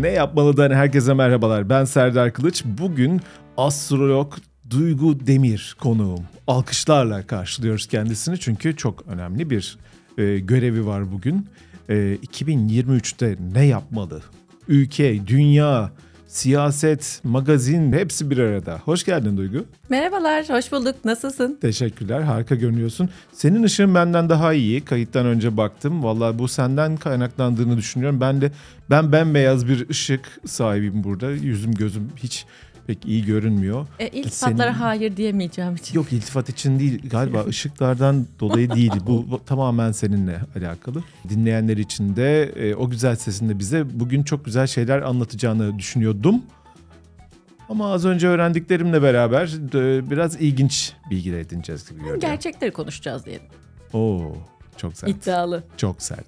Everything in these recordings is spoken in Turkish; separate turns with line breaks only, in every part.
Ne yapmalıdan herkese merhabalar. Ben Serdar Kılıç. Bugün astrolog Duygu Demir konuğum. Alkışlarla karşılıyoruz kendisini çünkü çok önemli bir e, görevi var bugün. E, 2023'te ne yapmalı? Ülke, dünya, siyaset, magazin hepsi bir arada. Hoş geldin Duygu.
Merhabalar, hoş bulduk. Nasılsın?
Teşekkürler, harika görünüyorsun. Senin ışığın benden daha iyi. Kayıttan önce baktım. Vallahi bu senden kaynaklandığını düşünüyorum. Ben de ben bembeyaz bir ışık sahibiyim burada. Yüzüm gözüm hiç pek iyi görünmüyor.
E, iltifatlara
Senin-
hayır diyemeyeceğim için.
Yok iltifat için değil galiba ışıklardan dolayı değil. Bu, bu tamamen seninle alakalı. Dinleyenler için de e, o güzel sesinde bize bugün çok güzel şeyler anlatacağını düşünüyordum. Ama az önce öğrendiklerimle beraber e, biraz ilginç bilgiler edineceğiz gibi görünüyor.
Gerçekleri konuşacağız diyelim.
Oo, çok sert.
İddialı.
Çok sert.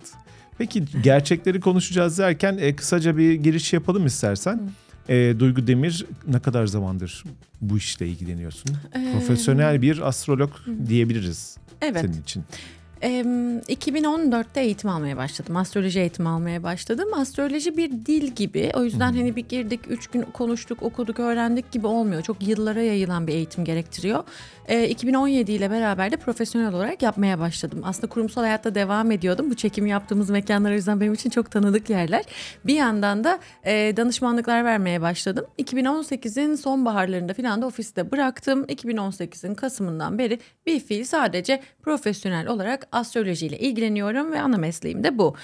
Peki gerçekleri konuşacağız derken e, kısaca bir giriş yapalım istersen. E, Duygu Demir ne kadar zamandır bu işle ilgileniyorsun?
Ee,
Profesyonel bir astrolog diyebiliriz
Evet.
senin için.
Em, 2014'te eğitim almaya başladım. Astroloji eğitimi almaya başladım. Astroloji bir dil gibi. O yüzden hani bir girdik, üç gün konuştuk, okuduk, öğrendik gibi olmuyor. Çok yıllara yayılan bir eğitim gerektiriyor. E, 2017 ile beraber de profesyonel olarak yapmaya başladım. Aslında kurumsal hayatta devam ediyordum. Bu çekimi yaptığımız mekanlar o yüzden benim için çok tanıdık yerler. Bir yandan da e, danışmanlıklar vermeye başladım. 2018'in sonbaharlarında falan da ofiste bıraktım. 2018'in Kasım'ından beri bir fiil sadece profesyonel olarak astrolojiyle ilgileniyorum ve ana mesleğim de bu.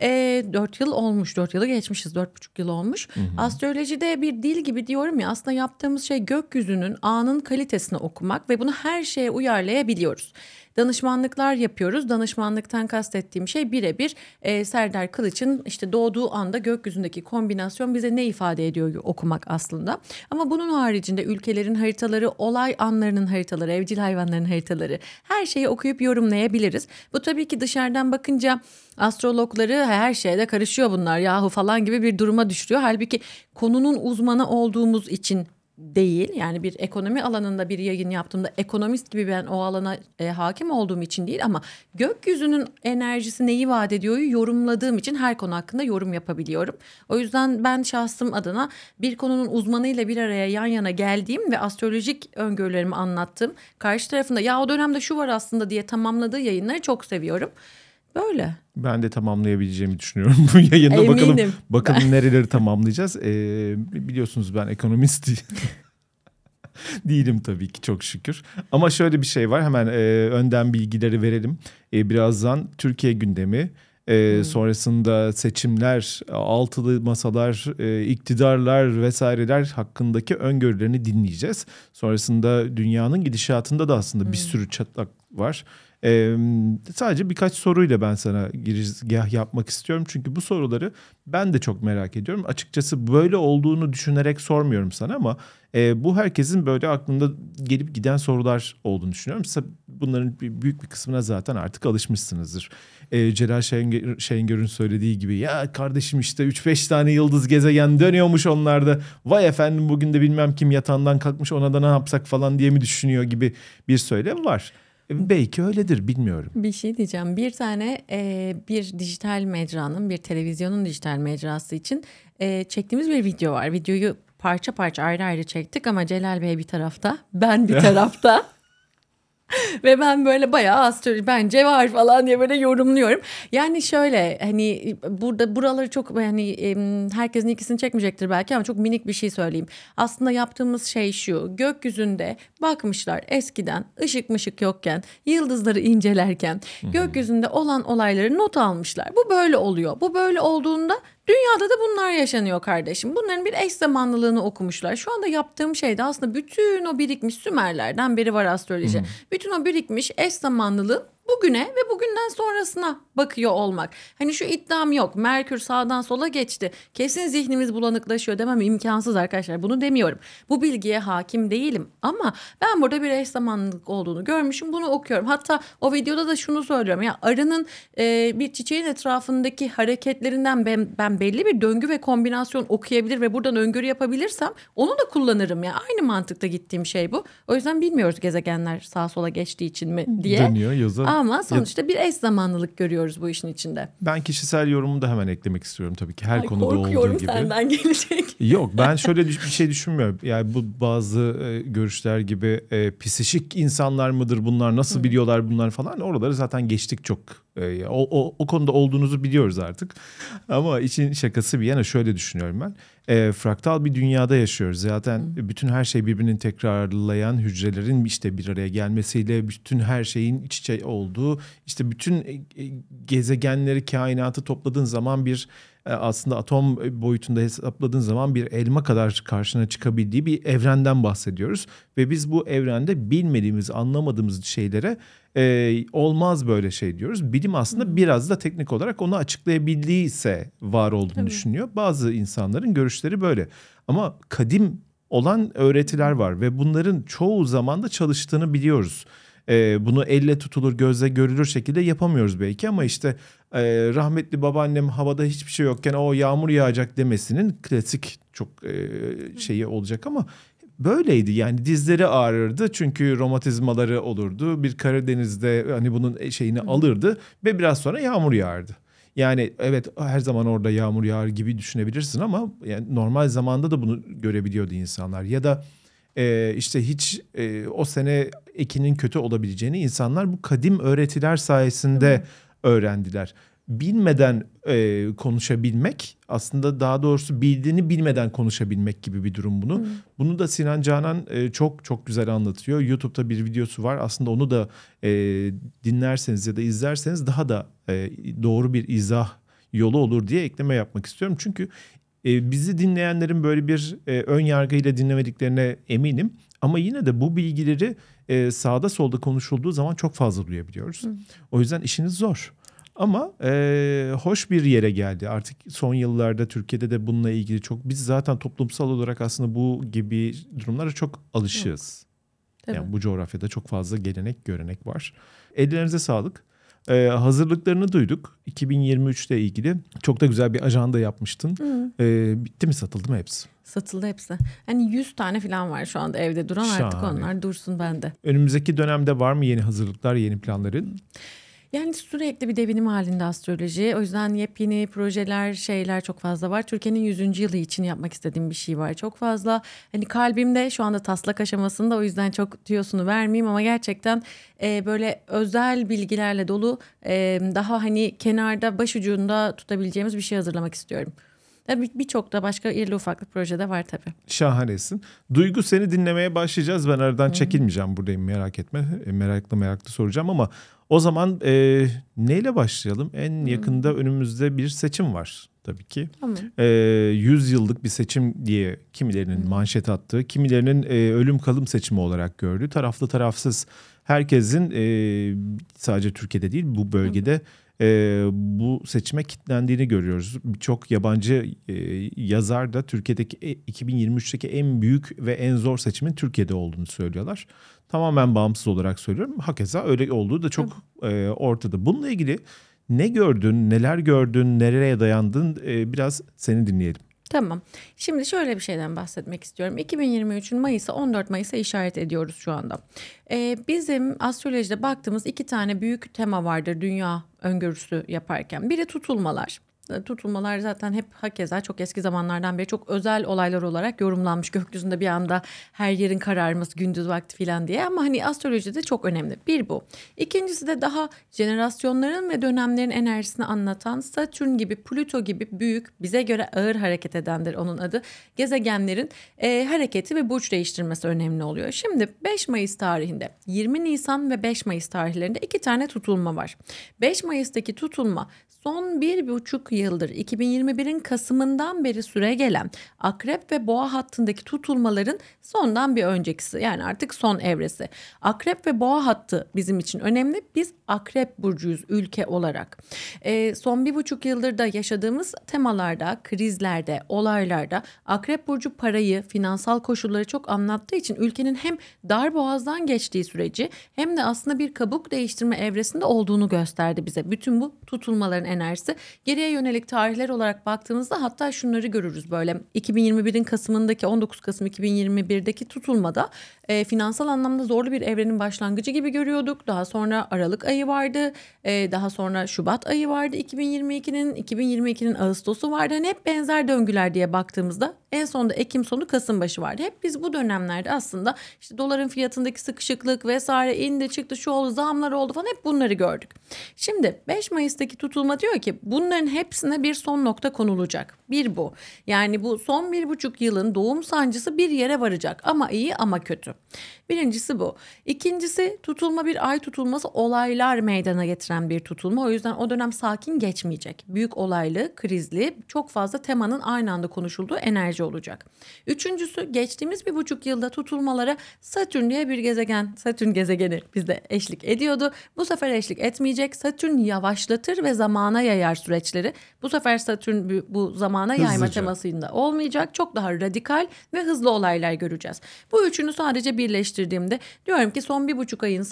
E, 4 yıl olmuş, 4 yılı geçmişiz, 4,5 yıl olmuş. Astrolojide bir dil gibi diyorum ya aslında yaptığımız şey gökyüzünün anın kalitesini okumak ve bunu her şeye uyarlayabiliyoruz. Danışmanlıklar yapıyoruz. Danışmanlıktan kastettiğim şey birebir e, Serdar Kılıç'ın işte doğduğu anda gökyüzündeki kombinasyon bize ne ifade ediyor okumak aslında. Ama bunun haricinde ülkelerin haritaları, olay anlarının haritaları, evcil hayvanların haritaları her şeyi okuyup yorumlayabiliriz. Bu tabii ki dışarıdan bakınca astrologları her şeyde karışıyor bunlar yahu falan gibi bir duruma düşürüyor. Halbuki konunun uzmanı olduğumuz için değil. Yani bir ekonomi alanında bir yayın yaptığımda ekonomist gibi ben o alana e, hakim olduğum için değil ama gökyüzünün enerjisi neyi vaat ediyor yorumladığım için her konu hakkında yorum yapabiliyorum. O yüzden ben şahsım adına bir konunun uzmanıyla bir araya yan yana geldiğim ve astrolojik öngörülerimi anlattığım karşı tarafında ya o dönemde şu var aslında diye tamamladığı yayınları çok seviyorum. Böyle.
Ben de tamamlayabileceğimi düşünüyorum bu yayında. Bakalım
Eminim.
bakalım nereleri tamamlayacağız. E, biliyorsunuz ben ekonomist değilim tabii ki çok şükür. Ama şöyle bir şey var hemen e, önden bilgileri verelim. E, birazdan Türkiye gündemi, e, sonrasında seçimler, altılı masalar, e, iktidarlar vesaireler hakkındaki öngörülerini dinleyeceğiz. Sonrasında dünyanın gidişatında da aslında bir sürü çatlak var. E, sadece birkaç soruyla ben sana girizgah yapmak istiyorum. Çünkü bu soruları ben de çok merak ediyorum. Açıkçası böyle olduğunu düşünerek sormuyorum sana ama e, bu herkesin böyle aklında gelip giden sorular olduğunu düşünüyorum. Bunların büyük bir kısmına zaten artık alışmışsınızdır. E, Celal Şengör- Şengör'ün söylediği gibi ya kardeşim işte 3-5 tane yıldız gezegen dönüyormuş onlarda. Vay efendim bugün de bilmem kim yatağından kalkmış ona da ne yapsak falan diye mi düşünüyor gibi bir söylem var. E, belki öyledir bilmiyorum.
Bir şey diyeceğim. Bir tane e, bir dijital mecranın, bir televizyonun dijital mecrası için e, çektiğimiz bir video var. Videoyu parça parça ayrı ayrı çektik ama Celal Bey bir tarafta, ben bir tarafta. Ve ben böyle bayağı astroloji bence var falan diye böyle yorumluyorum. Yani şöyle hani burada buraları çok hani herkesin ikisini çekmeyecektir belki ama çok minik bir şey söyleyeyim. Aslında yaptığımız şey şu gökyüzünde bakmışlar eskiden ışık mışık yokken yıldızları incelerken gökyüzünde olan olayları not almışlar. Bu böyle oluyor. Bu böyle olduğunda Dünyada da bunlar yaşanıyor kardeşim. Bunların bir eş zamanlılığını okumuşlar. Şu anda yaptığım şey de aslında bütün o birikmiş Sümerlerden beri var astroloji. Bütün o birikmiş eş zamanlılığın bugüne ve bugünden sonrasına bakıyor olmak. Hani şu iddiam yok. Merkür sağdan sola geçti. Kesin zihnimiz bulanıklaşıyor demem imkansız arkadaşlar. Bunu demiyorum. Bu bilgiye hakim değilim ama ben burada bir eş zamanlılık olduğunu görmüşüm. Bunu okuyorum. Hatta o videoda da şunu söylüyorum. Ya arının e, bir çiçeğin etrafındaki hareketlerinden ben, ben belli bir döngü ve kombinasyon okuyabilir ve buradan öngörü yapabilirsem onu da kullanırım ya. Aynı mantıkta gittiğim şey bu. O yüzden bilmiyoruz gezegenler sağa sola geçtiği için mi diye.
Dönüyor yazı.
Ama sonuçta bir eş zamanlılık görüyoruz yaşıyoruz bu işin içinde.
Ben kişisel yorumumu da hemen eklemek istiyorum tabii ki her
Ay,
konuda olduğu
korkuyorum
gibi.
senden gelecek.
Yok ben şöyle bir şey düşünmüyorum. Yani bu bazı e, görüşler gibi e, psişik insanlar mıdır bunlar nasıl biliyorlar bunlar falan oraları zaten geçtik çok. E, o, o, o konuda olduğunuzu biliyoruz artık. Ama için şakası bir yana şöyle düşünüyorum ben. E, fraktal bir dünyada yaşıyoruz. Zaten bütün her şey birbirini tekrarlayan hücrelerin işte bir araya gelmesiyle bütün her şeyin iç içe olduğu işte bütün e, e, gezegenleri kainatı topladığın zaman bir aslında atom boyutunda hesapladığın zaman bir elma kadar karşına çıkabildiği bir evrenden bahsediyoruz. Ve biz bu evrende bilmediğimiz, anlamadığımız şeylere e, olmaz böyle şey diyoruz. Bilim aslında biraz da teknik olarak onu açıklayabildiyse var olduğunu düşünüyor. Bazı insanların görüşleri böyle. Ama kadim olan öğretiler var ve bunların çoğu zaman da çalıştığını biliyoruz. Ee, bunu elle tutulur, gözle görülür şekilde yapamıyoruz belki ama işte e, rahmetli babaannem havada hiçbir şey yokken o yağmur yağacak demesinin klasik çok e, şeyi olacak ama böyleydi. Yani dizleri ağrırdı çünkü romatizmaları olurdu. Bir Karadeniz'de hani bunun şeyini alırdı ve biraz sonra yağmur yağardı. Yani evet her zaman orada yağmur yağar gibi düşünebilirsin ama yani normal zamanda da bunu görebiliyordu insanlar. Ya da e, işte hiç e, o sene ekinin kötü olabileceğini insanlar bu kadim öğretiler sayesinde öğrendiler. Bilmeden e, konuşabilmek aslında daha doğrusu bildiğini bilmeden konuşabilmek gibi bir durum bunu. Bunu da Sinan Canan e, çok çok güzel anlatıyor. YouTube'da bir videosu var. Aslında onu da e, dinlerseniz ya da izlerseniz daha da e, doğru bir izah yolu olur diye ekleme yapmak istiyorum. Çünkü e, bizi dinleyenlerin böyle bir e, ön yargıyla dinlemediklerine eminim. Ama yine de bu bilgileri e, sağda solda konuşulduğu zaman çok fazla duyabiliyoruz. O yüzden işiniz zor. Ama e, hoş bir yere geldi. Artık son yıllarda Türkiye'de de bununla ilgili çok biz zaten toplumsal olarak aslında bu gibi durumlara çok alışığız.
Tabii.
Yani bu coğrafyada çok fazla gelenek görenek var. Ellerinize sağlık. Ee, hazırlıklarını duyduk. 2023'te ilgili çok da güzel bir ajanda yapmıştın. Ee, bitti mi satıldı mı hepsi?
Satıldı hepsi. Hani 100 tane falan var şu anda evde duran artık
Şahane.
onlar dursun bende.
Önümüzdeki dönemde var mı yeni hazırlıklar, yeni planların?
Yani sürekli bir devinim halinde astroloji. O yüzden yepyeni projeler, şeyler çok fazla var. Türkiye'nin 100. yılı için yapmak istediğim bir şey var. Çok fazla. Hani kalbimde şu anda taslak aşamasında o yüzden çok tüyosunu vermeyeyim ama gerçekten e, böyle özel bilgilerle dolu e, daha hani kenarda başucunda tutabileceğimiz bir şey hazırlamak istiyorum. Tabii birçok da başka irli ufaklı projede var tabii.
Şahanesin. Duygu seni dinlemeye başlayacağız. Ben aradan çekilmeyeceğim buradayım merak etme. E, meraklı meraklı soracağım ama o zaman e, neyle başlayalım? En yakında önümüzde bir seçim var tabii ki.
Tamam.
e, 100 yıllık bir seçim diye kimilerinin manşet attığı, kimilerinin e, ölüm kalım seçimi olarak gördüğü, taraflı tarafsız herkesin e, sadece Türkiye'de değil bu bölgede e, bu seçime kitlendiğini görüyoruz. Birçok yabancı e, yazar da Türkiye'deki e, 2023'teki en büyük ve en zor seçimin Türkiye'de olduğunu söylüyorlar. Tamamen bağımsız olarak söylüyorum. Hakeza öyle olduğu da çok e, ortada. Bununla ilgili ne gördün, neler gördün, nereye dayandın e, biraz seni dinleyelim.
Tamam. Şimdi şöyle bir şeyden bahsetmek istiyorum. 2023'ün Mayıs'ı 14 Mayıs'a işaret ediyoruz şu anda. Ee, bizim astrolojide baktığımız iki tane büyük tema vardır dünya öngörüsü yaparken. Biri tutulmalar. E, Tutulmalar zaten hep hakeza çok eski zamanlardan beri çok özel olaylar olarak yorumlanmış. Gökyüzünde bir anda her yerin kararması gündüz vakti falan diye ama hani astrolojide çok önemli. Bir bu. İkincisi de daha jenerasyonların ve dönemlerin enerjisini anlatan Satürn gibi Plüto gibi büyük bize göre ağır hareket edendir onun adı. Gezegenlerin e, hareketi ve burç değiştirmesi önemli oluyor. Şimdi 5 Mayıs tarihinde 20 Nisan ve 5 Mayıs tarihlerinde iki tane tutulma var. 5 Mayıs'taki tutulma son bir buçuk yıldır 2021'in Kasım'ından beri süre gelen akrep ve boğa hattındaki tutulmaların sondan bir öncekisi yani artık son evresi. Akrep ve boğa hattı bizim için önemli. Biz akrep burcuyuz ülke olarak. Ee, son bir buçuk yıldır da yaşadığımız temalarda, krizlerde, olaylarda akrep burcu parayı, finansal koşulları çok anlattığı için ülkenin hem dar boğazdan geçtiği süreci hem de aslında bir kabuk değiştirme evresinde olduğunu gösterdi bize. Bütün bu tutulmaların enerjisi. Geriye yönelik tarihler olarak baktığımızda hatta şunları görürüz böyle 2021'in Kasım'ındaki 19 Kasım 2021'deki tutulmada e, finansal anlamda zorlu bir evrenin başlangıcı gibi görüyorduk. Daha sonra Aralık ayı vardı. E, daha sonra Şubat ayı vardı 2022'nin. 2022'nin Ağustos'u vardı. Hani hep benzer döngüler diye baktığımızda en sonunda Ekim sonu Kasım başı vardı. Hep biz bu dönemlerde aslında işte doların fiyatındaki sıkışıklık vesaire indi çıktı şu oldu zamlar oldu falan hep bunları gördük. Şimdi 5 Mayıs'taki tutulma diyor ki bunların hepsine bir son nokta konulacak. Bir bu. Yani bu son bir buçuk yılın doğum sancısı bir yere varacak ama iyi ama kötü. Birincisi bu. İkincisi tutulma bir ay tutulması olaylar meydana getiren bir tutulma. O yüzden o dönem sakin geçmeyecek. Büyük olaylı, krizli, çok fazla temanın aynı anda konuşulduğu enerji olacak. Üçüncüsü geçtiğimiz bir buçuk yılda tutulmalara Satürn diye bir gezegen, Satürn gezegeni bizde eşlik ediyordu. Bu sefer eşlik etmeyecek. Satürn yavaşlatır ve zamana yayar süreçleri. Bu sefer Satürn bu- zamana yayma
Hızlıca.
temasında olmayacak. Çok daha radikal ve hızlı olaylar göreceğiz. Bu üçünü sadece birleştirdiğimde diyorum ki son bir buçuk ayın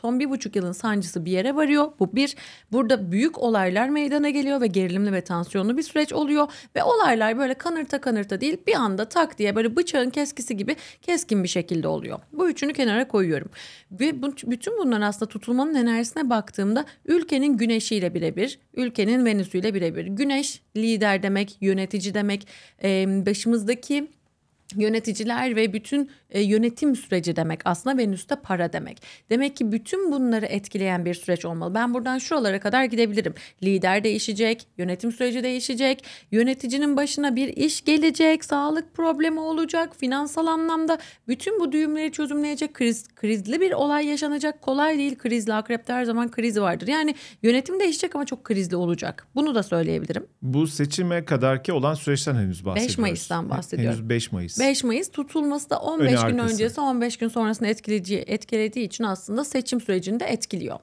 son bir buçuk yılın sancısı bir yere varıyor. Bu bir. Burada büyük olaylar meydana geliyor ve gerilimli ve tansiyonlu bir süreç oluyor ve olaylar böyle kanırta kanırta değil bir anda tak diye böyle bıçağın keskisi gibi keskin bir şekilde oluyor. Bu üçünü kenara koyuyorum. Ve bu, bütün bunların aslında tutulmanın enerjisine baktığımda ülkenin güneşiyle birebir, ülkenin venüsüyle birebir. Güneş lider demek, yönetici demek, Ee, başımızdaki yöneticiler ve bütün e, yönetim süreci demek aslında Venüs'te para demek. Demek ki bütün bunları etkileyen bir süreç olmalı. Ben buradan şuralara kadar gidebilirim. Lider değişecek, yönetim süreci değişecek, yöneticinin başına bir iş gelecek, sağlık problemi olacak, finansal anlamda bütün bu düğümleri çözümleyecek kriz, krizli bir olay yaşanacak. Kolay değil krizli, akrepte her zaman kriz vardır. Yani yönetim değişecek ama çok krizli olacak. Bunu da söyleyebilirim.
Bu seçime kadarki olan süreçten henüz bahsediyoruz.
Mayıs'tan bahsediyorum.
Henüz 5 Mayıs.
5 Mayıs tutulması da 15 gün
arkası.
öncesi 15 gün sonrasını etkilediği, etkilediği için aslında seçim sürecini de etkiliyor.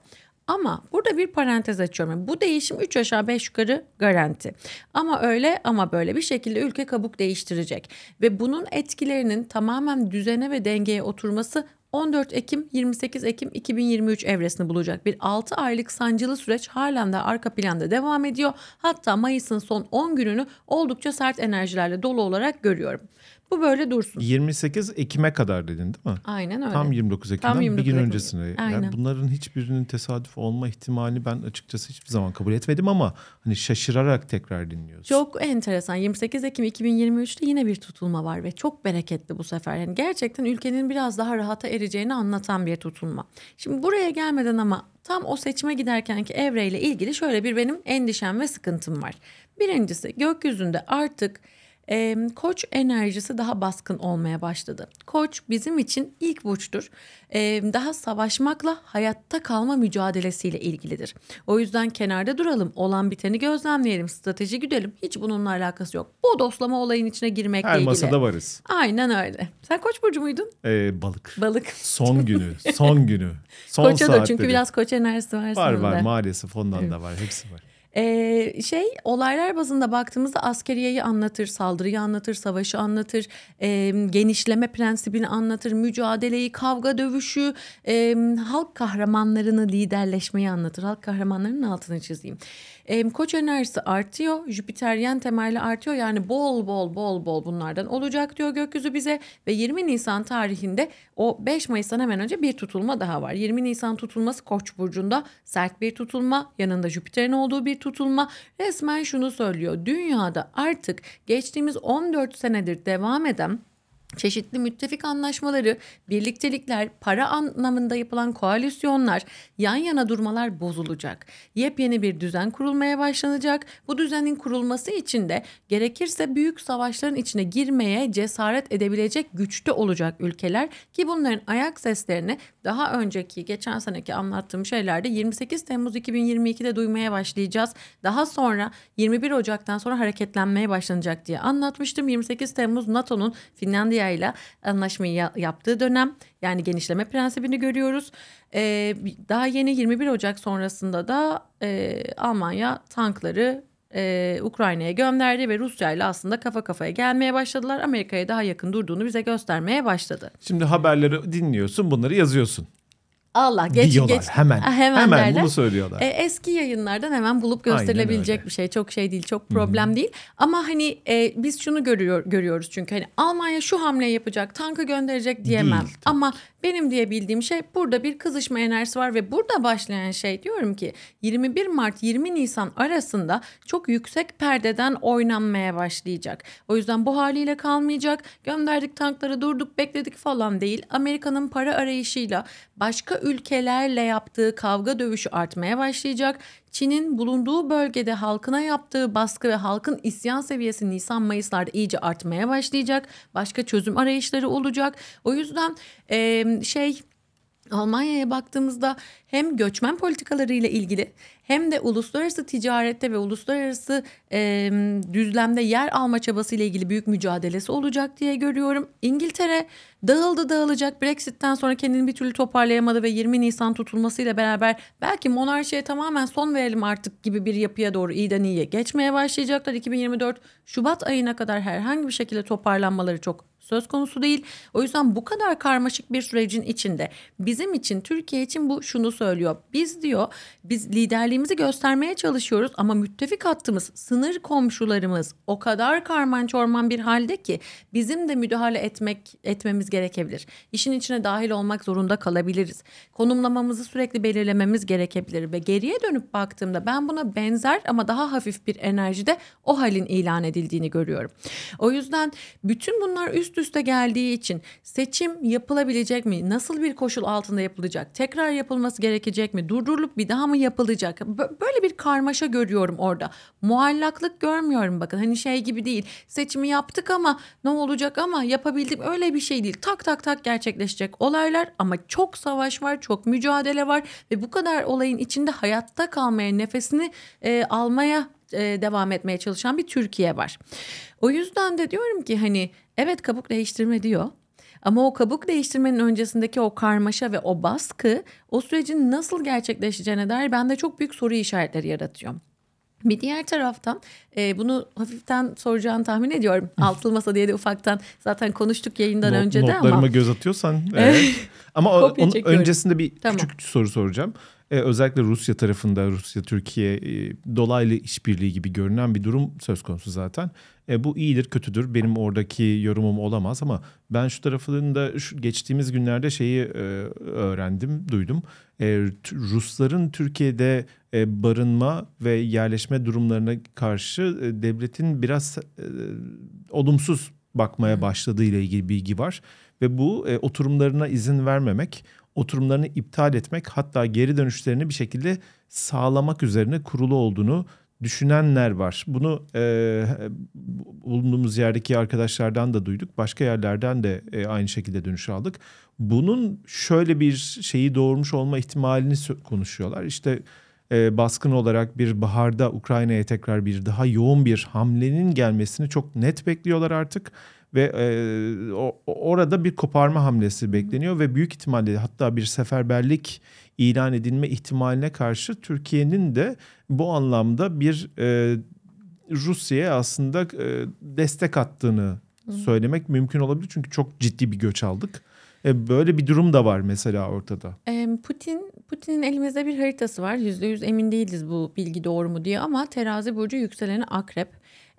Ama burada bir parantez açıyorum. Bu değişim 3 aşağı 5 yukarı garanti. Ama öyle ama böyle bir şekilde ülke kabuk değiştirecek. Ve bunun etkilerinin tamamen düzene ve dengeye oturması 14 Ekim 28 Ekim 2023 evresini bulacak. Bir 6 aylık sancılı süreç halen de arka planda devam ediyor. Hatta Mayıs'ın son 10 gününü oldukça sert enerjilerle dolu olarak görüyorum. Bu böyle dursun.
28 Ekim'e kadar dedin değil mi?
Aynen öyle.
Tam 29 Ekim'den
Tam
bir
29
gün
Ekim.
öncesine.
Aynen.
Yani bunların hiçbirinin tesadüf olma ihtimali ben açıkçası hiçbir zaman kabul etmedim ama hani şaşırarak tekrar dinliyoruz.
Çok enteresan. 28 Ekim 2023'te yine bir tutulma var ve çok bereketli bu sefer. Yani gerçekten ülkenin biraz daha rahata ereceğini anlatan bir tutulma. Şimdi buraya gelmeden ama tam o seçime giderkenki evreyle ilgili şöyle bir benim endişem ve sıkıntım var. Birincisi gökyüzünde artık e, koç enerjisi daha baskın olmaya başladı. Koç bizim için ilk burçtur. E, daha savaşmakla hayatta kalma mücadelesiyle ilgilidir. O yüzden kenarda duralım, olan biteni gözlemleyelim, strateji güdelim. Hiç bununla alakası yok. Bu dostlama olayın içine girmekle
Her
ilgili.
masada varız.
Aynen öyle. Sen koç burcu muydun?
Ee, balık.
Balık.
Son günü, son günü, son
Koça da çünkü biraz koç enerjisi var,
var var maalesef ondan da var hepsi var.
Ee, şey olaylar bazında baktığımızda askeriyeyi anlatır, saldırıyı anlatır, savaşı anlatır, e, genişleme prensibini anlatır, mücadeleyi, kavga dövüşü, e, halk kahramanlarını, liderleşmeyi anlatır. Halk kahramanlarının altını çizeyim. E, koç enerjisi artıyor, Jüpiteryen temelli artıyor. Yani bol bol bol bol bunlardan olacak diyor gökyüzü bize. Ve 20 Nisan tarihinde o 5 Mayıs'tan hemen önce bir tutulma daha var. 20 Nisan tutulması Koç burcunda sert bir tutulma, yanında Jüpiter'in olduğu bir tutulma. Resmen şunu söylüyor. Dünyada artık geçtiğimiz 14 senedir devam eden çeşitli müttefik anlaşmaları, birliktelikler, para anlamında yapılan koalisyonlar, yan yana durmalar bozulacak. Yepyeni bir düzen kurulmaya başlanacak. Bu düzenin kurulması için de gerekirse büyük savaşların içine girmeye cesaret edebilecek güçte olacak ülkeler ki bunların ayak seslerini daha önceki geçen seneki anlattığım şeylerde 28 Temmuz 2022'de duymaya başlayacağız. Daha sonra 21 Ocak'tan sonra hareketlenmeye başlanacak diye anlatmıştım. 28 Temmuz NATO'nun Finlandiya ile anlaşmayı ya- yaptığı dönem yani genişleme prensibini görüyoruz. Ee, daha yeni 21 Ocak sonrasında da e, Almanya tankları e, Ukrayna'ya gönderdi ve Rusya ile aslında kafa kafaya gelmeye başladılar. Amerika'ya daha yakın durduğunu bize göstermeye başladı.
Şimdi haberleri dinliyorsun bunları yazıyorsun.
Allah geç
diyorlar
geç.
hemen.
Ha, hemen
hemen
derler.
bunu söylüyorlar.
E, eski yayınlardan hemen bulup gösterilebilecek bir şey. Çok şey değil, çok problem değil. Ama hani e, biz şunu görüyor, görüyoruz çünkü hani Almanya şu hamleyi yapacak, tankı gönderecek diyemem.
Değil, tabii
Ama benim diyebildiğim şey burada bir kızışma enerjisi var ve burada başlayan şey diyorum ki 21 Mart 20 Nisan arasında çok yüksek perdeden oynanmaya başlayacak. O yüzden bu haliyle kalmayacak. Gönderdik tankları durduk bekledik falan değil. Amerika'nın para arayışıyla başka ülkelerle yaptığı kavga dövüşü artmaya başlayacak. Çin'in bulunduğu bölgede halkına yaptığı baskı ve halkın isyan seviyesi Nisan-Mayıs'larda iyice artmaya başlayacak. Başka çözüm arayışları olacak. O yüzden eee, şey Almanya'ya baktığımızda hem göçmen politikalarıyla ilgili hem de uluslararası ticarette ve uluslararası e, düzlemde yer alma çabasıyla ilgili büyük mücadelesi olacak diye görüyorum. İngiltere dağıldı dağılacak Brexit'ten sonra kendini bir türlü toparlayamadı ve 20 Nisan tutulmasıyla beraber belki monarşiye tamamen son verelim artık gibi bir yapıya doğru iyiden iyiye geçmeye başlayacaklar. 2024 Şubat ayına kadar herhangi bir şekilde toparlanmaları çok söz konusu değil. O yüzden bu kadar karmaşık bir sürecin içinde bizim için Türkiye için bu şunu söylüyor. Biz diyor biz liderliğimizi göstermeye çalışıyoruz ama müttefik hattımız sınır komşularımız o kadar karman çorman bir halde ki bizim de müdahale etmek etmemiz gerekebilir. İşin içine dahil olmak zorunda kalabiliriz. Konumlamamızı sürekli belirlememiz gerekebilir ve geriye dönüp baktığımda ben buna benzer ama daha hafif bir enerjide o halin ilan edildiğini görüyorum. O yüzden bütün bunlar üst üste geldiği için seçim yapılabilecek mi? Nasıl bir koşul altında yapılacak? Tekrar yapılması gerekecek mi? Durdurulup bir daha mı yapılacak? Bö- Böyle bir karmaşa görüyorum orada. Muallaklık görmüyorum bakın. Hani şey gibi değil. Seçimi yaptık ama ne olacak ama yapabildik öyle bir şey değil. Tak tak tak gerçekleşecek olaylar ama çok savaş var, çok mücadele var ve bu kadar olayın içinde hayatta kalmaya, nefesini e, almaya e, devam etmeye çalışan bir Türkiye var. O yüzden de diyorum ki hani evet kabuk değiştirme diyor. Ama o kabuk değiştirmenin öncesindeki o karmaşa ve o baskı o sürecin nasıl gerçekleşeceğine dair bende çok büyük soru işaretleri yaratıyor. Bir diğer taraftan e, bunu hafiften soracağını tahmin ediyorum. Altılı Masa diye de ufaktan zaten konuştuk yayından
Not-
önce de
notlarıma
ama.
göz atıyorsan. evet. Ama onun
çekiyorum.
öncesinde bir
Tamam.
küçük soru soracağım. Ee, özellikle Rusya tarafında Rusya Türkiye e, dolaylı işbirliği gibi görünen bir durum söz konusu zaten. E, bu iyidir kötüdür benim oradaki yorumum olamaz ama ben şu tarafında şu geçtiğimiz günlerde şeyi e, öğrendim duydum. E, Rusların Türkiye'de e, barınma ve yerleşme durumlarına karşı e, devletin biraz e, olumsuz bakmaya başladığı ile ilgili bilgi var ve bu e, oturumlarına izin vermemek, oturumlarını iptal etmek hatta geri dönüşlerini bir şekilde sağlamak üzerine kurulu olduğunu düşünenler var. Bunu e, bulunduğumuz yerdeki arkadaşlardan da duyduk. Başka yerlerden de e, aynı şekilde dönüş aldık. Bunun şöyle bir şeyi doğurmuş olma ihtimalini konuşuyorlar. İşte e, baskın olarak bir baharda Ukrayna'ya tekrar bir daha yoğun bir hamlenin gelmesini çok net bekliyorlar artık ve e, o- orada bir koparma hamlesi bekleniyor ve büyük ihtimalle hatta bir seferberlik ilan edilme ihtimaline karşı Türkiye'nin de bu anlamda bir e, Rusya'ya aslında e, destek attığını söylemek mümkün olabilir çünkü çok ciddi bir göç aldık. E, böyle bir durum da var mesela ortada.
Ee, Putin Putin'in elimizde bir haritası var. Yüzde yüz emin değiliz bu bilgi doğru mu diye ama terazi burcu yükseleni akrep.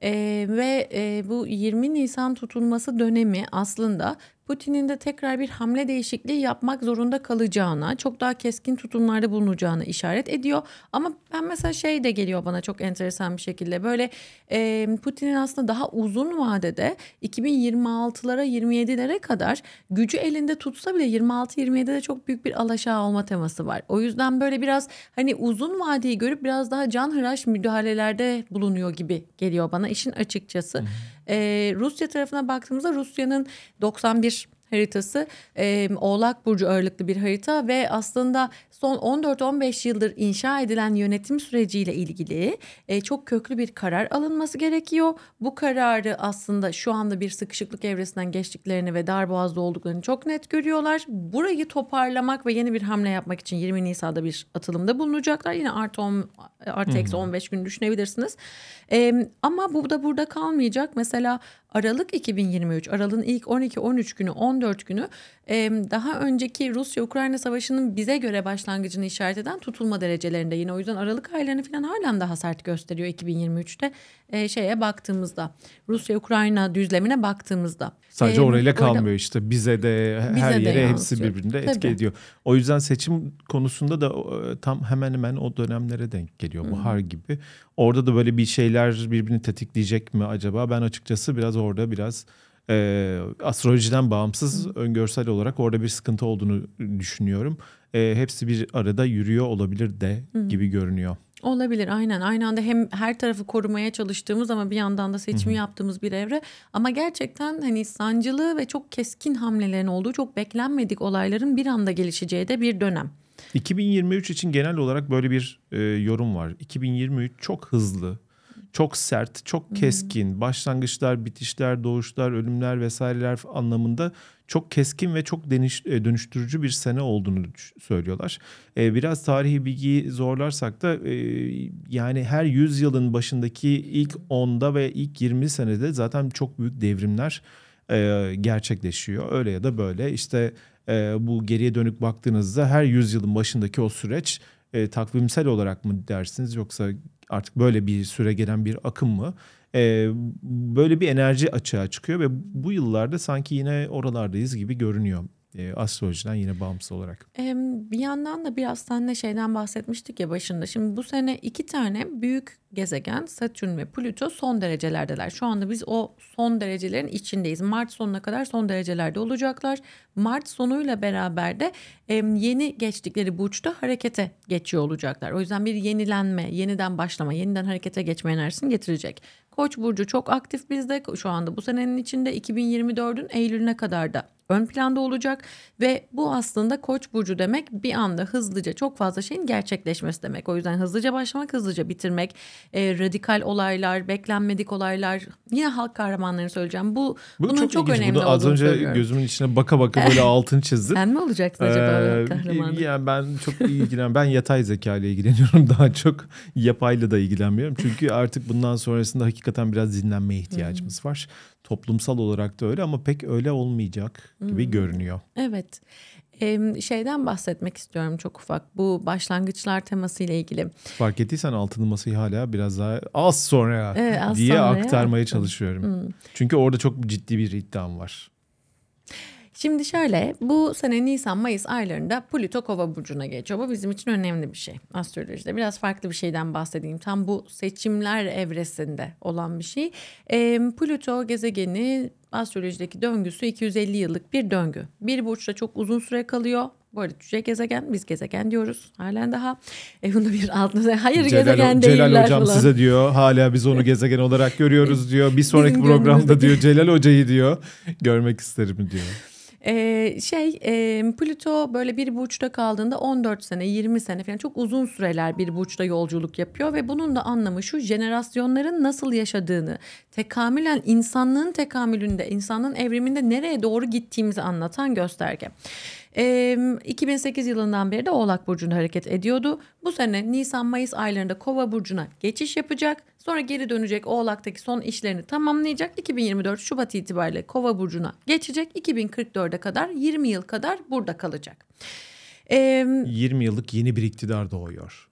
Ee, ve e, bu 20 Nisan tutulması dönemi aslında Putin'in de tekrar bir hamle değişikliği yapmak zorunda kalacağına, çok daha keskin tutumlarda bulunacağına işaret ediyor. Ama ben mesela şey de geliyor bana çok enteresan bir şekilde. Böyle e, Putin'in aslında daha uzun vadede 2026'lara 27'lere kadar gücü elinde tutsa bile 26-27'de de çok büyük bir alaşağı olma teması var. O yüzden böyle biraz hani uzun vadeyi görüp biraz daha canhıraş müdahalelerde bulunuyor gibi geliyor bana işin açıkçası. Ee, Rusya tarafına baktığımızda Rusya'nın 91 haritası e, Oğlak Burcu ağırlıklı bir harita ve aslında son 14-15 yıldır inşa edilen yönetim süreciyle ilgili e, çok köklü bir karar alınması gerekiyor. Bu kararı aslında şu anda bir sıkışıklık evresinden geçtiklerini ve darboğazda olduklarını çok net görüyorlar. Burayı toparlamak ve yeni bir hamle yapmak için 20 Nisan'da bir atılımda bulunacaklar. Yine artı, 10, artı eksi 15 gün düşünebilirsiniz. E, ama bu da burada kalmayacak. Mesela Aralık 2023, Aralık'ın ilk 12-13 günü, 14 günü daha önceki Rusya-Ukrayna savaşının bize göre başlangıcını işaret eden tutulma derecelerinde yine. O yüzden Aralık aylarını falan halen daha sert gösteriyor 2023'te e, şeye baktığımızda. Rusya-Ukrayna düzlemine baktığımızda.
Sadece
E,
orayla kalmıyor işte bize de
Bize
her
de
yere hepsi
yansıyor.
birbirinde etki
Tabii.
ediyor. O yüzden seçim konusunda da e, tam hemen hemen o dönemlere denk geliyor bahar gibi. Orada da böyle bir şeyler birbirini tetikleyecek mi acaba? Ben açıkçası biraz orada biraz e, astrolojiden bağımsız öngörsel olarak orada bir sıkıntı olduğunu düşünüyorum. E, hepsi bir arada yürüyor olabilir de gibi görünüyor.
Olabilir aynen. Aynı anda hem her tarafı korumaya çalıştığımız ama bir yandan da seçimi yaptığımız bir evre. Ama gerçekten hani sancılı ve çok keskin hamlelerin olduğu çok beklenmedik olayların bir anda gelişeceği de bir dönem.
2023 için genel olarak böyle bir e, yorum var. 2023 çok hızlı, çok sert, çok keskin. Başlangıçlar, bitişler, doğuşlar, ölümler vesaireler anlamında çok keskin ve çok deniş, e, dönüştürücü bir sene olduğunu söylüyorlar. E, biraz tarihi bilgiyi zorlarsak da e, yani her 100 yılın başındaki ilk 10'da ve ilk 20 senede zaten çok büyük devrimler e, gerçekleşiyor. Öyle ya da böyle işte e, bu geriye dönük baktığınızda her yüzyılın başındaki o süreç e, takvimsel olarak mı dersiniz yoksa artık böyle bir süre gelen bir akım mı? E, böyle bir enerji açığa çıkıyor ve bu yıllarda sanki yine oralardayız gibi görünüyor. E, astrolojiden yine bağımsız olarak.
Bir yandan da biraz seninle şeyden bahsetmiştik ya başında. Şimdi bu sene iki tane büyük gezegen Satürn ve Plüto son derecelerdeler. Şu anda biz o son derecelerin içindeyiz. Mart sonuna kadar son derecelerde olacaklar. Mart sonuyla beraber de yeni geçtikleri burçta harekete geçiyor olacaklar. O yüzden bir yenilenme, yeniden başlama, yeniden harekete geçme enerjisini getirecek. Koç burcu çok aktif bizde. Şu anda bu senenin içinde 2024'ün Eylül'üne kadar da ön planda olacak ve bu aslında Koç burcu demek bir anda hızlıca çok fazla şeyin gerçekleşmesi demek. O yüzden hızlıca başlamak, hızlıca bitirmek, e, radikal olaylar, beklenmedik olaylar. Yine halk kahramanlarını söyleyeceğim. Bu,
Bu
bunun çok,
ilginç.
önemli
Bunu az önce
söylüyorum.
gözümün içine baka baka böyle altını çizdim.
Sen mi olacaksın acaba
Ee,
kahramanı?
yani ben çok ilgilen ben yatay zeka ile ilgileniyorum daha çok yapayla da ilgilenmiyorum. Çünkü artık bundan sonrasında hakikaten biraz dinlenmeye ihtiyacımız var. Toplumsal olarak da öyle ama pek öyle olmayacak gibi görünüyor.
Evet. Em, şeyden bahsetmek istiyorum çok ufak. Bu başlangıçlar teması ile ilgili.
Fark ettiysen altılı masayı hala biraz daha az sonra
Evet, az
diye
sonraya
aktarmaya
attım.
çalışıyorum. Çünkü orada çok ciddi bir iddiam var.
Şimdi şöyle bu sene Nisan-Mayıs aylarında Plüto Kova burcuna geçiyor. Bu bizim için önemli bir şey astrolojide. Biraz farklı bir şeyden bahsedeyim. Tam bu seçimler evresinde olan bir şey. Ee, Plüto gezegeni astrolojideki döngüsü 250 yıllık bir döngü. Bir burçta çok uzun süre kalıyor. Bu arada cüce gezegen, biz gezegen diyoruz halen daha. E bunu bir altına, hayır gezegen
Celal,
değiller
Celal hocam
falan.
size diyor hala biz onu gezegen olarak görüyoruz diyor. Bir sonraki
Bizim
programda
gönlümüzdeki-
diyor Celal hocayı diyor görmek isterim diyor.
Ee, şey e, Plüto böyle bir burçta kaldığında 14 sene 20 sene falan çok uzun süreler bir burçta yolculuk yapıyor ve bunun da anlamı şu jenerasyonların nasıl yaşadığını tekamülen insanlığın tekamülünde insanlığın evriminde nereye doğru gittiğimizi anlatan gösterge. Ee, 2008 yılından beri de Oğlak Burcu'nda hareket ediyordu. Bu sene Nisan-Mayıs aylarında Kova Burcu'na geçiş yapacak. Sonra geri dönecek Oğlak'taki son işlerini tamamlayacak. 2024 Şubat itibariyle Kova Burcu'na geçecek. 2044'e kadar 20 yıl kadar burada kalacak. Ee,
20 yıllık yeni bir iktidar doğuyor.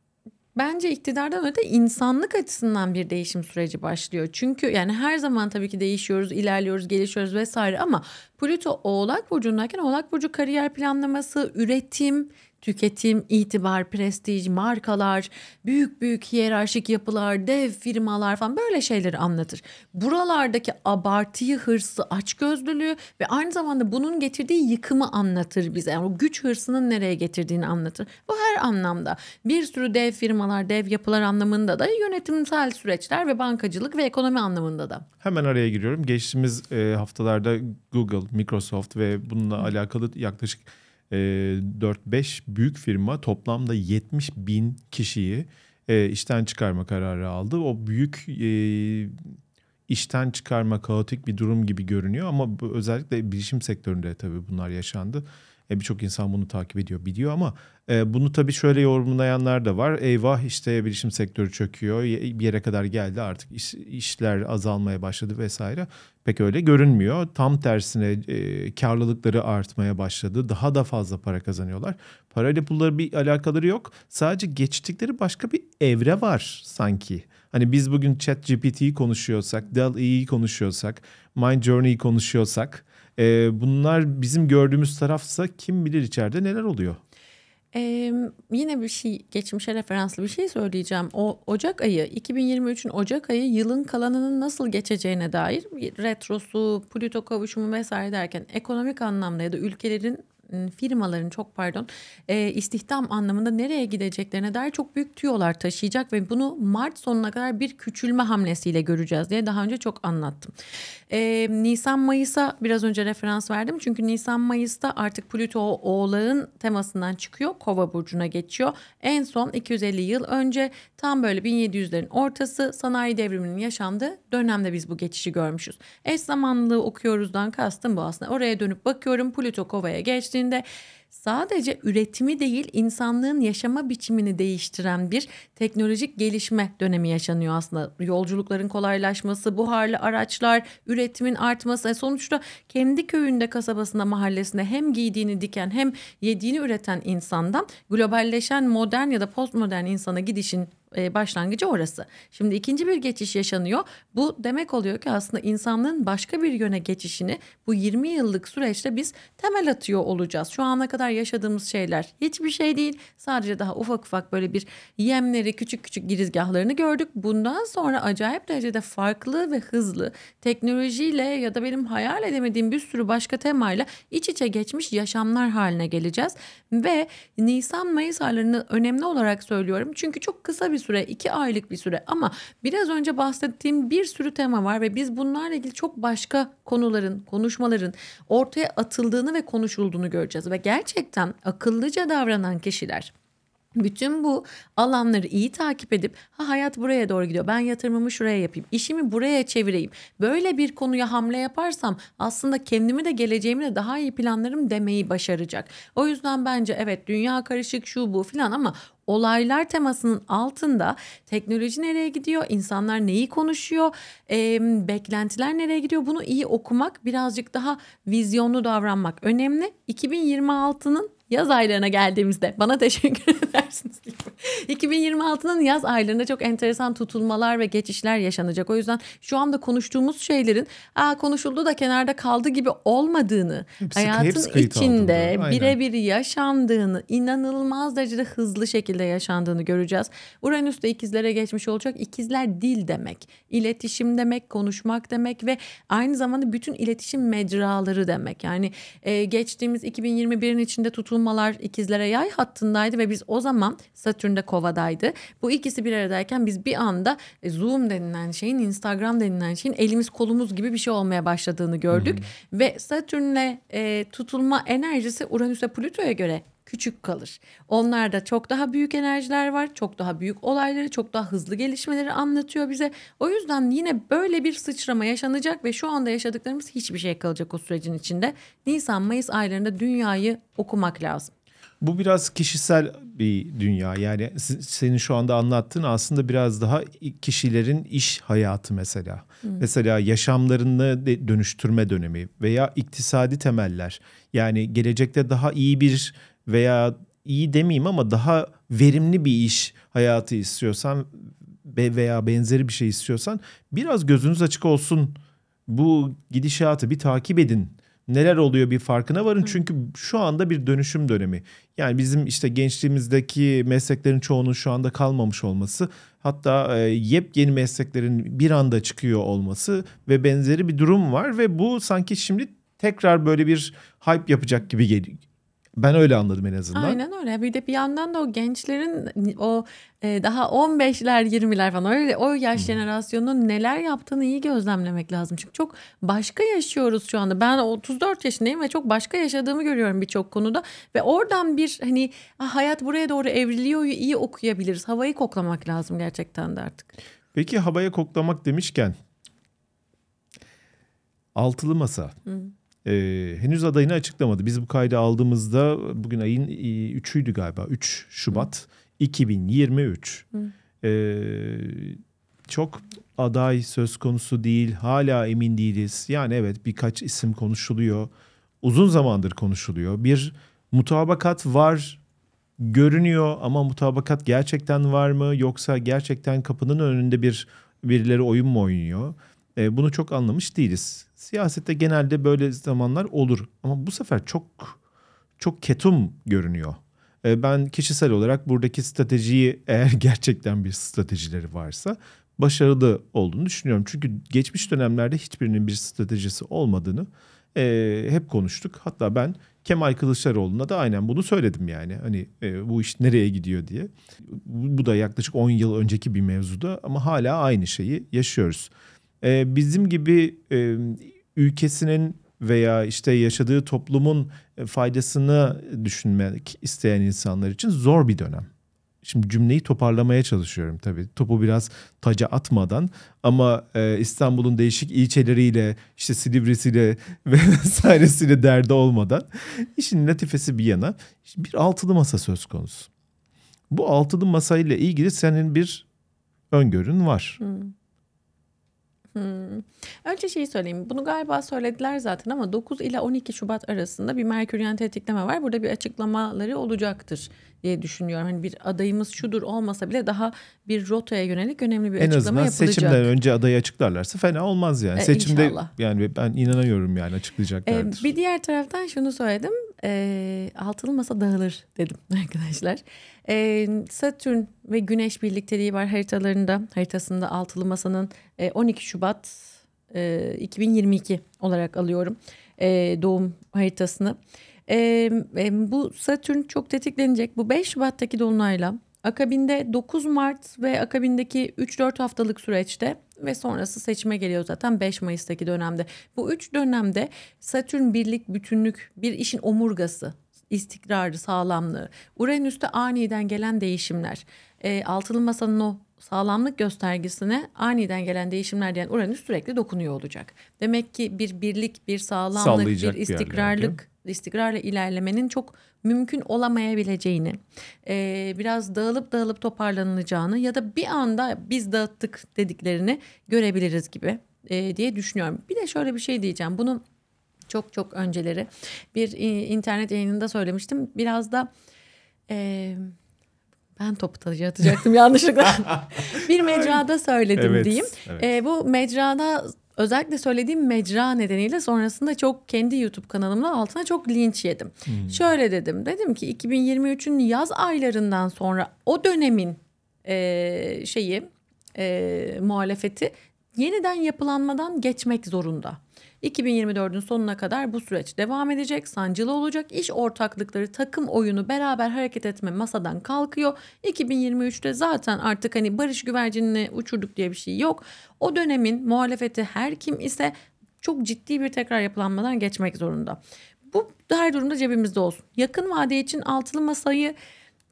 Bence iktidardan öte insanlık açısından bir değişim süreci başlıyor. Çünkü yani her zaman tabii ki değişiyoruz, ilerliyoruz, gelişiyoruz vesaire ama Plüto Oğlak Burcu'ndayken Oğlak Burcu kariyer planlaması, üretim, tüketim, itibar, prestij, markalar, büyük büyük hiyerarşik yapılar, dev firmalar falan böyle şeyleri anlatır. Buralardaki abartıyı, hırsı, açgözlülüğü ve aynı zamanda bunun getirdiği yıkımı anlatır bize. Yani o güç hırsının nereye getirdiğini anlatır. Bu her anlamda. Bir sürü dev firmalar, dev yapılar anlamında da yönetimsel süreçler ve bankacılık ve ekonomi anlamında da.
Hemen araya giriyorum. Geçtiğimiz e, haftalarda Google, Microsoft ve bununla alakalı yaklaşık 4-5 büyük firma toplamda 70 bin kişiyi e, işten çıkarma kararı aldı. O büyük e, işten çıkarma kaotik bir durum gibi görünüyor ama özellikle bilişim sektöründe tabii bunlar yaşandı. E, Birçok insan bunu takip ediyor, biliyor ama e, bunu tabii şöyle yorumlayanlar da var. Eyvah işte bilişim sektörü çöküyor, bir yere kadar geldi artık iş, işler azalmaya başladı vesaire. Pek öyle görünmüyor. Tam tersine e, karlılıkları artmaya başladı. Daha da fazla para kazanıyorlar. Parayla pulları bir alakaları yok. Sadece geçtikleri başka bir evre var sanki. Hani biz bugün ChatGPT'yi konuşuyorsak, DALL-E'yi konuşuyorsak, Mind Journey'yi konuşuyorsak e, bunlar bizim gördüğümüz tarafsa kim bilir içeride neler oluyor.
Ee, yine bir şey geçmişe referanslı bir şey söyleyeceğim. O Ocak ayı 2023'ün Ocak ayı yılın kalanının nasıl geçeceğine dair retrosu, Plüto kavuşumu vesaire derken ekonomik anlamda ya da ülkelerin firmaların çok pardon e, istihdam anlamında nereye gideceklerine dair çok büyük tüyolar taşıyacak ve bunu Mart sonuna kadar bir küçülme hamlesiyle göreceğiz diye daha önce çok anlattım. E, Nisan Mayıs'a biraz önce referans verdim çünkü Nisan Mayıs'ta artık Plüto Oğlağın temasından çıkıyor Kova burcuna geçiyor. En son 250 yıl önce tam böyle 1700'lerin ortası sanayi devriminin yaşandığı dönemde biz bu geçişi görmüşüz. Eş zamanlılığı okuyoruzdan kastım bu aslında. Oraya dönüp bakıyorum Plüto Kova'ya geçti içerisinde sadece üretimi değil insanlığın yaşama biçimini değiştiren bir teknolojik gelişme dönemi yaşanıyor aslında. Yolculukların kolaylaşması, buharlı araçlar, üretimin artması. Sonuçta kendi köyünde, kasabasında, mahallesinde hem giydiğini diken hem yediğini üreten insandan globalleşen modern ya da postmodern insana gidişin e, başlangıcı orası. Şimdi ikinci bir geçiş yaşanıyor. Bu demek oluyor ki aslında insanlığın başka bir yöne geçişini bu 20 yıllık süreçte biz temel atıyor olacağız. Şu ana kadar yaşadığımız şeyler hiçbir şey değil. Sadece daha ufak ufak böyle bir yemleri, küçük küçük girizgahlarını gördük. Bundan sonra acayip derecede farklı ve hızlı teknolojiyle ya da benim hayal edemediğim bir sürü başka temayla iç içe geçmiş yaşamlar haline geleceğiz. Ve Nisan-Mayıs aylarını önemli olarak söylüyorum. Çünkü çok kısa bir bir süre, iki aylık bir süre ama biraz önce bahsettiğim bir sürü tema var ve biz bunlarla ilgili çok başka konuların, konuşmaların ortaya atıldığını ve konuşulduğunu göreceğiz ve gerçekten akıllıca davranan kişiler bütün bu alanları iyi takip edip ha hayat buraya doğru gidiyor. Ben yatırımımı şuraya yapayım. işimi buraya çevireyim. Böyle bir konuya hamle yaparsam aslında kendimi de geleceğimi de daha iyi planlarım demeyi başaracak. O yüzden bence evet dünya karışık şu bu filan ama olaylar temasının altında teknoloji nereye gidiyor, insanlar neyi konuşuyor, e, beklentiler nereye gidiyor bunu iyi okumak, birazcık daha vizyonlu davranmak önemli. 2026'nın yaz aylarına geldiğimizde bana teşekkür edersiniz. 2026'nın yaz aylarında çok enteresan tutulmalar ve geçişler yaşanacak. O yüzden şu anda konuştuğumuz şeylerin Aa, konuşuldu da kenarda kaldı gibi olmadığını, hepsi, hayatın içinde birebir yaşandığını, inanılmaz derecede hızlı şekilde yaşandığını göreceğiz. Uranüs'te ikizlere geçmiş olacak. İkizler dil demek, iletişim demek, konuşmak demek ve aynı zamanda bütün iletişim mecraları demek. Yani e, geçtiğimiz 2021'in içinde tutulmuş tutulmalar ikizlere yay hattındaydı ve biz o zaman Satürn'de kovadaydı. Bu ikisi bir aradayken biz bir anda e, Zoom denilen şeyin Instagram denilen şeyin elimiz kolumuz gibi bir şey olmaya başladığını gördük. Hı-hı. Ve Satürn'le e, tutulma enerjisi Uranüs'e Plüto'ya göre küçük kalır. Onlarda çok daha büyük enerjiler var. Çok daha büyük olayları, çok daha hızlı gelişmeleri anlatıyor bize. O yüzden yine böyle bir sıçrama yaşanacak ve şu anda yaşadıklarımız hiçbir şey kalacak o sürecin içinde. Nisan, Mayıs aylarında dünyayı okumak lazım.
Bu biraz kişisel bir dünya. Yani senin şu anda anlattığın aslında biraz daha kişilerin iş hayatı mesela. Hmm. Mesela yaşamlarını dönüştürme dönemi veya iktisadi temeller. Yani gelecekte daha iyi bir veya iyi demeyeyim ama daha verimli bir iş hayatı istiyorsan veya benzeri bir şey istiyorsan biraz gözünüz açık olsun. Bu gidişatı bir takip edin. Neler oluyor bir farkına varın. Çünkü şu anda bir dönüşüm dönemi. Yani bizim işte gençliğimizdeki mesleklerin çoğunun şu anda kalmamış olması, hatta e, yepyeni mesleklerin bir anda çıkıyor olması ve benzeri bir durum var ve bu sanki şimdi tekrar böyle bir hype yapacak gibi geliyor ben öyle anladım en azından.
Aynen öyle. Bir de bir yandan da o gençlerin o e, daha 15'ler 20'ler falan öyle o yaş hmm. jenerasyonunun neler yaptığını iyi gözlemlemek lazım. Çünkü çok başka yaşıyoruz şu anda. Ben 34 yaşındayım ve çok başka yaşadığımı görüyorum birçok konuda. Ve oradan bir hani ah, hayat buraya doğru evriliyor iyi okuyabiliriz. Havayı koklamak lazım gerçekten de artık.
Peki havaya koklamak demişken altılı masa. Hmm e, henüz adayını açıklamadı. Biz bu kaydı aldığımızda bugün ayın 3'üydü galiba. 3 Şubat 2023. E, çok aday söz konusu değil. Hala emin değiliz. Yani evet birkaç isim konuşuluyor. Uzun zamandır konuşuluyor. Bir mutabakat var görünüyor ama mutabakat gerçekten var mı yoksa gerçekten kapının önünde bir birileri oyun mu oynuyor? E, bunu çok anlamış değiliz. Siyasette genelde böyle zamanlar olur ama bu sefer çok çok ketum görünüyor. E, ben kişisel olarak buradaki stratejiyi eğer gerçekten bir stratejileri varsa başarılı olduğunu düşünüyorum. Çünkü geçmiş dönemlerde hiçbirinin bir stratejisi olmadığını e, hep konuştuk. Hatta ben Kemal Kılıçdaroğlu'na da aynen bunu söyledim yani. Hani e, bu iş nereye gidiyor diye. Bu da yaklaşık 10 yıl önceki bir mevzuda ama hala aynı şeyi yaşıyoruz. E, bizim gibi e, ülkesinin veya işte yaşadığı toplumun faydasını düşünmek isteyen insanlar için zor bir dönem. Şimdi cümleyi toparlamaya çalışıyorum tabii. Topu biraz taca atmadan ama e, İstanbul'un değişik ilçeleriyle işte Silivri'siyle vesairesiyle derdi olmadan işin latifesi bir yana bir altılı masa söz konusu. Bu altılı masayla ilgili senin bir öngörün var.
Hmm. Hmm. Önce şeyi söyleyeyim. Bunu galiba söylediler zaten ama 9 ile 12 Şubat arasında bir Merküryen tetikleme var. Burada bir açıklamaları olacaktır diye düşünüyorum. Hani bir adayımız şudur olmasa bile daha bir rotaya yönelik önemli bir
en
açıklama
azından
yapılacak.
seçimden önce adayı açıklarlarsa fena olmaz yani.
E,
Seçimde
inşallah.
yani ben inanıyorum yani
Ee,
açıklayacaklardır.
bir diğer taraftan şunu söyledim. Ee, altılı masa dağılır dedim arkadaşlar. Ee, Satürn ve Güneş birlikteliği var haritalarında. Haritasında altılı masanın e, 12 Şubat e, 2022 olarak alıyorum e, doğum haritasını. E, e, bu Satürn çok tetiklenecek. Bu 5 Şubat'taki dolunayla akabinde 9 Mart ve akabindeki 3-4 haftalık süreçte ve sonrası seçime geliyor zaten 5 Mayıs'taki dönemde. Bu üç dönemde Satürn birlik, bütünlük, bir işin omurgası, istikrarı, sağlamlığı, Uranüs'te aniden gelen değişimler, e, altılı masanın o sağlamlık göstergesine aniden gelen değişimler diyen Uranüs sürekli dokunuyor olacak. Demek ki bir birlik, bir sağlamlık,
Sallayacak
bir
bir yerlerde.
İstikrarla ilerlemenin çok mümkün olamayabileceğini, e, biraz dağılıp dağılıp toparlanılacağını ya da bir anda biz dağıttık dediklerini görebiliriz gibi e, diye düşünüyorum. Bir de şöyle bir şey diyeceğim. Bunu çok çok önceleri bir internet yayınında söylemiştim. Biraz da e, ben topu atacaktım yanlışlıkla. bir mecrada söyledim
Evet,
diyeyim.
evet.
E, bu mecrada özellikle söylediğim mecra nedeniyle sonrasında çok kendi YouTube kanalımda altına çok linç yedim.
Hmm.
Şöyle dedim. Dedim ki 2023'ün yaz aylarından sonra o dönemin e, şeyi e, muhalefeti yeniden yapılanmadan geçmek zorunda. 2024'ün sonuna kadar bu süreç devam edecek, sancılı olacak. İş ortaklıkları, takım oyunu, beraber hareket etme masadan kalkıyor. 2023'te zaten artık hani barış güvercinini uçurduk diye bir şey yok. O dönemin muhalefeti her kim ise çok ciddi bir tekrar yapılanmadan geçmek zorunda. Bu her durumda cebimizde olsun. Yakın vade için altılı masayı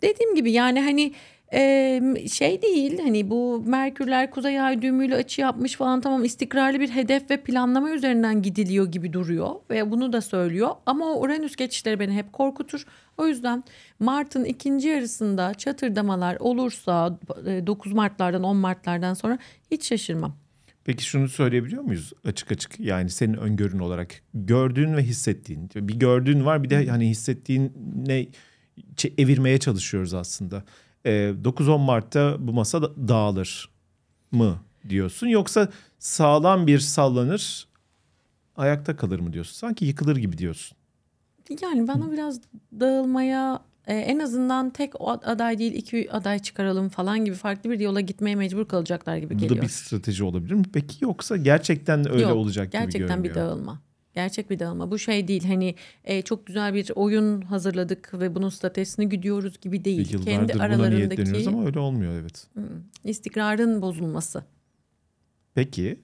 dediğim gibi yani hani e, şey değil hani bu Merkürler Kuzey Ay düğümüyle açı yapmış falan tamam istikrarlı bir hedef ve planlama üzerinden gidiliyor gibi duruyor ve bunu da söylüyor ama o Uranüs geçişleri beni hep korkutur. O yüzden Mart'ın ikinci yarısında çatırdamalar olursa e, 9 Mart'lardan 10 Mart'lardan sonra hiç şaşırmam.
Peki şunu söyleyebiliyor muyuz açık açık yani senin öngörün olarak gördüğün ve hissettiğin bir gördüğün var bir de hani hissettiğin ne evirmeye çalışıyoruz aslında. Ee, 9-10 Mart'ta bu masa da- dağılır mı diyorsun yoksa sağlam bir sallanır ayakta kalır mı diyorsun sanki yıkılır gibi diyorsun.
Yani bana biraz dağılmaya e, en azından tek aday değil iki aday çıkaralım falan gibi farklı bir yola gitmeye mecbur kalacaklar gibi
Bu
geliyor.
da bir strateji olabilir mi? Peki yoksa gerçekten öyle
Yok,
olacak gibi
Gerçekten bir
görünüyor.
dağılma. Gerçek bir dağılma. Bu şey değil hani e, çok güzel bir oyun hazırladık ve bunun stratejisini gidiyoruz gibi değil.
Yıllardır
Kendi
buna
aralarındaki
ama öyle olmuyor evet.
istikrarın bozulması.
Peki.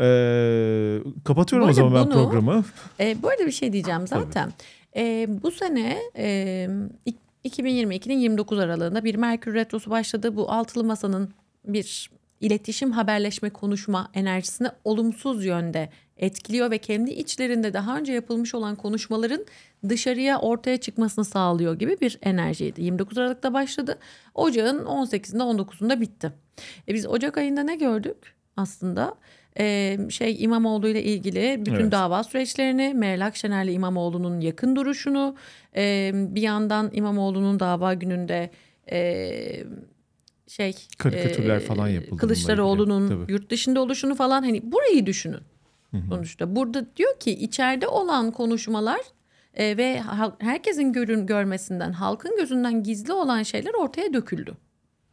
Ee, kapatıyorum o zaman
arada
ben
bunu-
programı.
E, bu arada bir şey diyeceğim zaten. E, bu sene e, ik- 2022'nin 29 aralığında bir Merkür Retrosu başladı. Bu altılı masanın bir iletişim, haberleşme, konuşma enerjisini olumsuz yönde etkiliyor ve kendi içlerinde daha önce yapılmış olan konuşmaların dışarıya ortaya çıkmasını sağlıyor gibi bir enerjiydi. 29 Aralık'ta başladı. Ocağın 18'inde 19'unda bitti. E biz Ocak ayında ne gördük aslında? Ee, şey İmamoğlu ile ilgili bütün
Evet.
dava süreçlerini, Meral Akşener'le İmamoğlu'nun yakın duruşunu, e, bir yandan İmamoğlu'nun dava gününde e, şey
Karikatürler
e,
falan yapıldı
Kılıçdaroğlu'nun yurt dışında oluşunu falan hani burayı düşünün sonuçta. Burada diyor ki içeride olan konuşmalar e, ve herkesin görün görmesinden, halkın gözünden gizli olan şeyler ortaya döküldü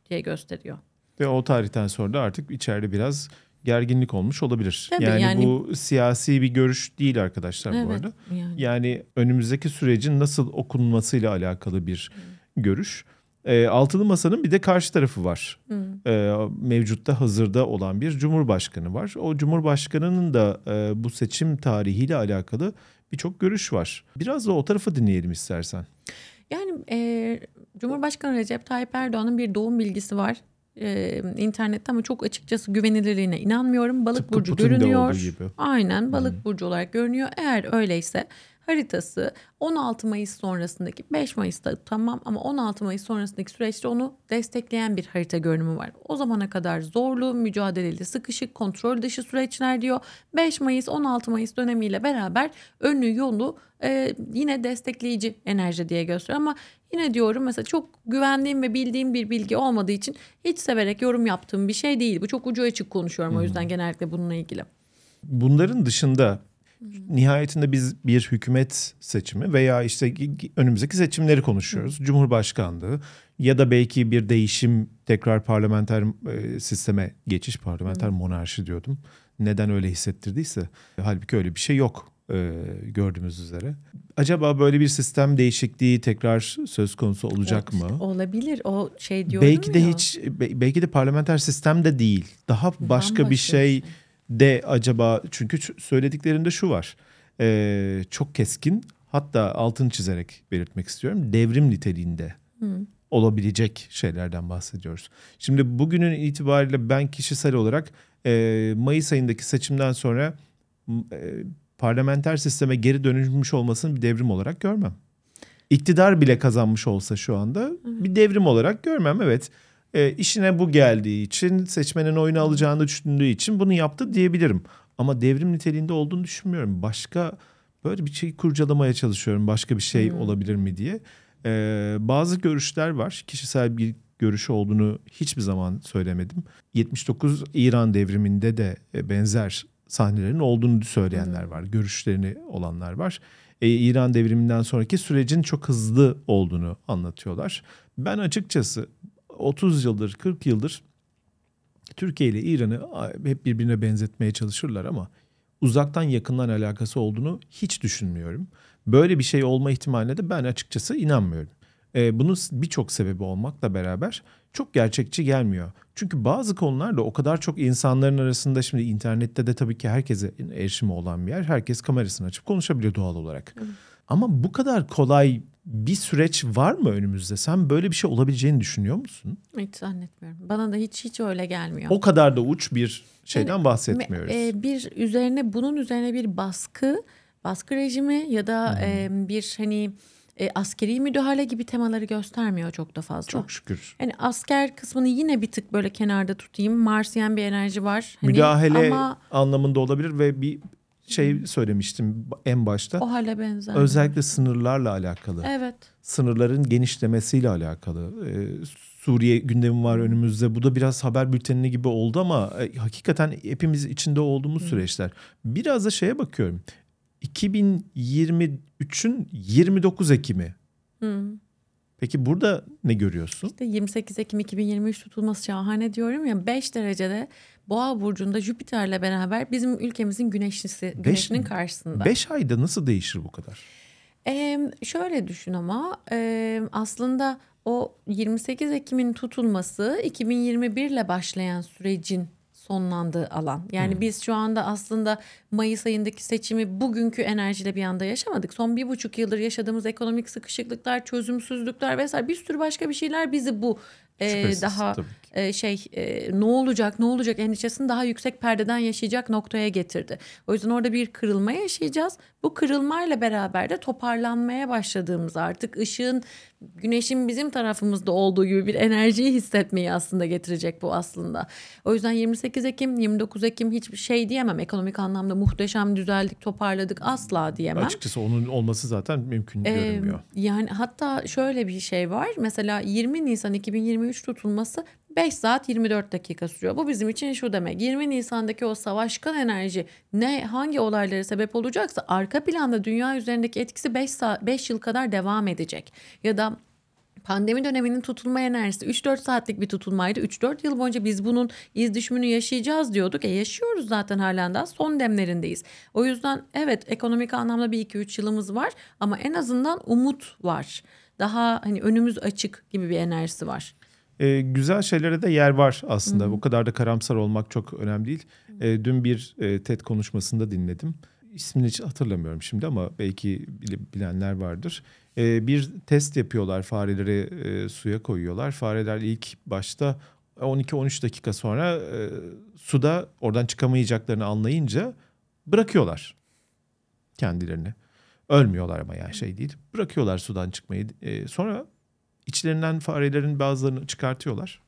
diye gösteriyor.
Ve o tarihten sonra da artık içeride biraz gerginlik olmuş olabilir.
Tabii,
yani,
yani-
bu siyasi bir görüş değil arkadaşlar bu
Evet,
arada.
yani.
Yani önümüzdeki sürecin nasıl okunmasıyla alakalı bir görüş. Ee, Altılı Masa'nın bir de karşı tarafı var. Ee, mevcutta hazırda olan bir cumhurbaşkanı var. O cumhurbaşkanının da e, bu seçim tarihiyle alakalı birçok görüş var. Biraz da o tarafı dinleyelim istersen.
Yani e, Cumhurbaşkanı Recep Tayyip Erdoğan'ın bir doğum bilgisi var. E, internette ama çok açıkçası güvenilirliğine inanmıyorum. Balık
Tıpkı
burcu
Putin'de
görünüyor.
gibi.
Aynen balık burcu olarak görünüyor. Eğer öyleyse haritası 16 Mayıs sonrasındaki 5 Mayıs'ta tamam ama 16 Mayıs sonrasındaki süreçte onu destekleyen bir harita görünümü var. O zamana kadar zorlu, mücadeleli, sıkışık, kontrol dışı süreçler diyor. 5 Mayıs 16 Mayıs dönemiyle beraber önü yolu e, yine destekleyici enerji diye gösteriyor ama yine diyorum mesela çok güvendiğim ve bildiğim bir bilgi olmadığı için hiç severek yorum yaptığım bir şey değil. Bu çok ucu açık konuşuyorum o yüzden genellikle bununla ilgili.
Bunların dışında nihayetinde biz bir hükümet seçimi veya işte önümüzdeki seçimleri konuşuyoruz. Cumhurbaşkanlığı ya da belki bir değişim tekrar parlamenter e, sisteme geçiş parlamenter monarşi diyordum. Neden öyle hissettirdiyse halbuki öyle bir şey yok e, gördüğümüz üzere. Acaba böyle bir sistem değişikliği tekrar söz konusu olacak
İşte
mı?
Olabilir. O şey diyorum
Belki de
ya.
hiç be- belki de parlamenter sistem de değil. Daha başka bir
bir
şey
şey.
De acaba çünkü söylediklerinde şu var. Ee, çok keskin hatta altını çizerek belirtmek istiyorum. Devrim niteliğinde olabilecek şeylerden bahsediyoruz. Şimdi bugünün itibariyle ben kişisel olarak e, Mayıs ayındaki seçimden sonra e, parlamenter sisteme geri dönülmüş olmasını bir devrim olarak görmem. İktidar bile kazanmış olsa şu anda bir devrim olarak görmem. Evet e, işine bu geldiği için seçmenin oyunu alacağını düşündüğü için bunu yaptı diyebilirim. Ama devrim niteliğinde olduğunu düşünmüyorum. Başka böyle bir şey kurcalamaya çalışıyorum. Başka bir şey olabilir mi diye. Ee, bazı görüşler var. Kişisel bir görüşü olduğunu hiçbir zaman söylemedim. 79 İran devriminde de e, benzer sahnelerin olduğunu söyleyenler var. Görüşlerini olanlar var. Ee, İran devriminden sonraki sürecin çok hızlı olduğunu anlatıyorlar. Ben açıkçası 30 yıldır 40 yıldır Türkiye ile İran'ı hep birbirine benzetmeye çalışırlar ama uzaktan yakından alakası olduğunu hiç düşünmüyorum. Böyle bir şey olma ihtimaline de ben açıkçası inanmıyorum. Ee, bunun birçok sebebi olmakla beraber çok gerçekçi gelmiyor. Çünkü bazı konularda o kadar çok insanların arasında şimdi internette de tabii ki herkese erişimi olan bir yer. Herkes kamerasını açıp konuşabiliyor doğal olarak. Ama bu kadar kolay bir süreç var mı önümüzde? Sen böyle bir şey olabileceğini düşünüyor musun?
Hiç zannetmiyorum. Bana da hiç hiç öyle gelmiyor.
O kadar da uç bir şeyden
Yani,
bahsetmiyoruz.
e, bir üzerine bunun üzerine bir baskı, baskı rejimi ya da e, bir hani e, askeri müdahale gibi temaları göstermiyor çok da fazla.
Çok şükür.
Yani asker kısmını yine bir tık böyle kenarda tutayım. Marsiyen bir enerji var. Hani
Müdahale
ama
anlamında olabilir ve bir şey söylemiştim en başta.
o hale benzer.
Özellikle sınırlarla alakalı.
Evet.
Sınırların genişlemesiyle alakalı. Ee, Suriye gündemi var önümüzde. Bu da biraz haber bülteni gibi oldu ama e, hakikaten hepimiz içinde olduğumuz süreçler. Biraz da şeye bakıyorum. 2023'ün 29 Ekim'i. Peki burada ne görüyorsun?
İşte 28 Ekim 2023 tutulması şahane diyorum ya 5 derecede Boğa burcunda Jüpiter'le beraber bizim ülkemizin güneşlisi güneşinin karşısında.
5 ayda nasıl değişir bu kadar?
Ee, şöyle düşün ama e, aslında o 28 Ekim'in tutulması 2021 ile başlayan sürecin sonlandığı alan. Yani biz şu anda aslında Mayıs ayındaki seçimi bugünkü enerjiyle bir anda yaşamadık. Son bir buçuk yıldır yaşadığımız ekonomik sıkışıklıklar, çözümsüzlükler vesaire bir sürü başka bir şeyler bizi bu e, daha e, şey e, ne olacak ne olacak endişesini daha yüksek perdeden yaşayacak noktaya getirdi. O yüzden orada bir kırılma yaşayacağız. Bu kırılmayla beraber de toparlanmaya başladığımız artık ışığın güneşin bizim tarafımızda olduğu gibi bir enerjiyi hissetmeyi aslında getirecek bu aslında. O yüzden 28 Ekim 29 Ekim hiçbir şey diyemem. Ekonomik anlamda muhteşem düzeldik toparladık asla diyemem.
Açıkçası onun olması zaten mümkün
Ee,
görünmüyor.
Yani hatta şöyle bir şey var. Mesela 20 Nisan 2023 tutulması 5 saat 24 dakika sürüyor. Bu bizim için şu demek. 20 Nisan'daki o savaşkan enerji ne hangi olaylara sebep olacaksa arka planda dünya üzerindeki etkisi 5 saat 5 yıl kadar devam edecek. Ya da Pandemi döneminin tutulma enerjisi 3-4 saatlik bir tutulmaydı. 3-4 yıl boyunca biz bunun iz düşümünü yaşayacağız diyorduk. E yaşıyoruz zaten halen daha son demlerindeyiz. O yüzden evet ekonomik anlamda bir 2-3 yılımız var ama en azından umut var. Daha hani önümüz açık gibi bir enerjisi var.
Ee, güzel şeylere de yer var aslında. Bu kadar da karamsar olmak çok önemli değil. Ee, dün bir e, TED konuşmasında dinledim. İsmini hiç hatırlamıyorum şimdi ama belki bile- bilenler vardır. Ee, bir test yapıyorlar fareleri e, suya koyuyorlar. Fareler ilk başta 12-13 dakika sonra e, suda oradan çıkamayacaklarını anlayınca bırakıyorlar kendilerini. Ölmüyorlar ama yani şey değil. Bırakıyorlar sudan çıkmayı. E, sonra içlerinden farelerin bazılarını çıkartıyorlar.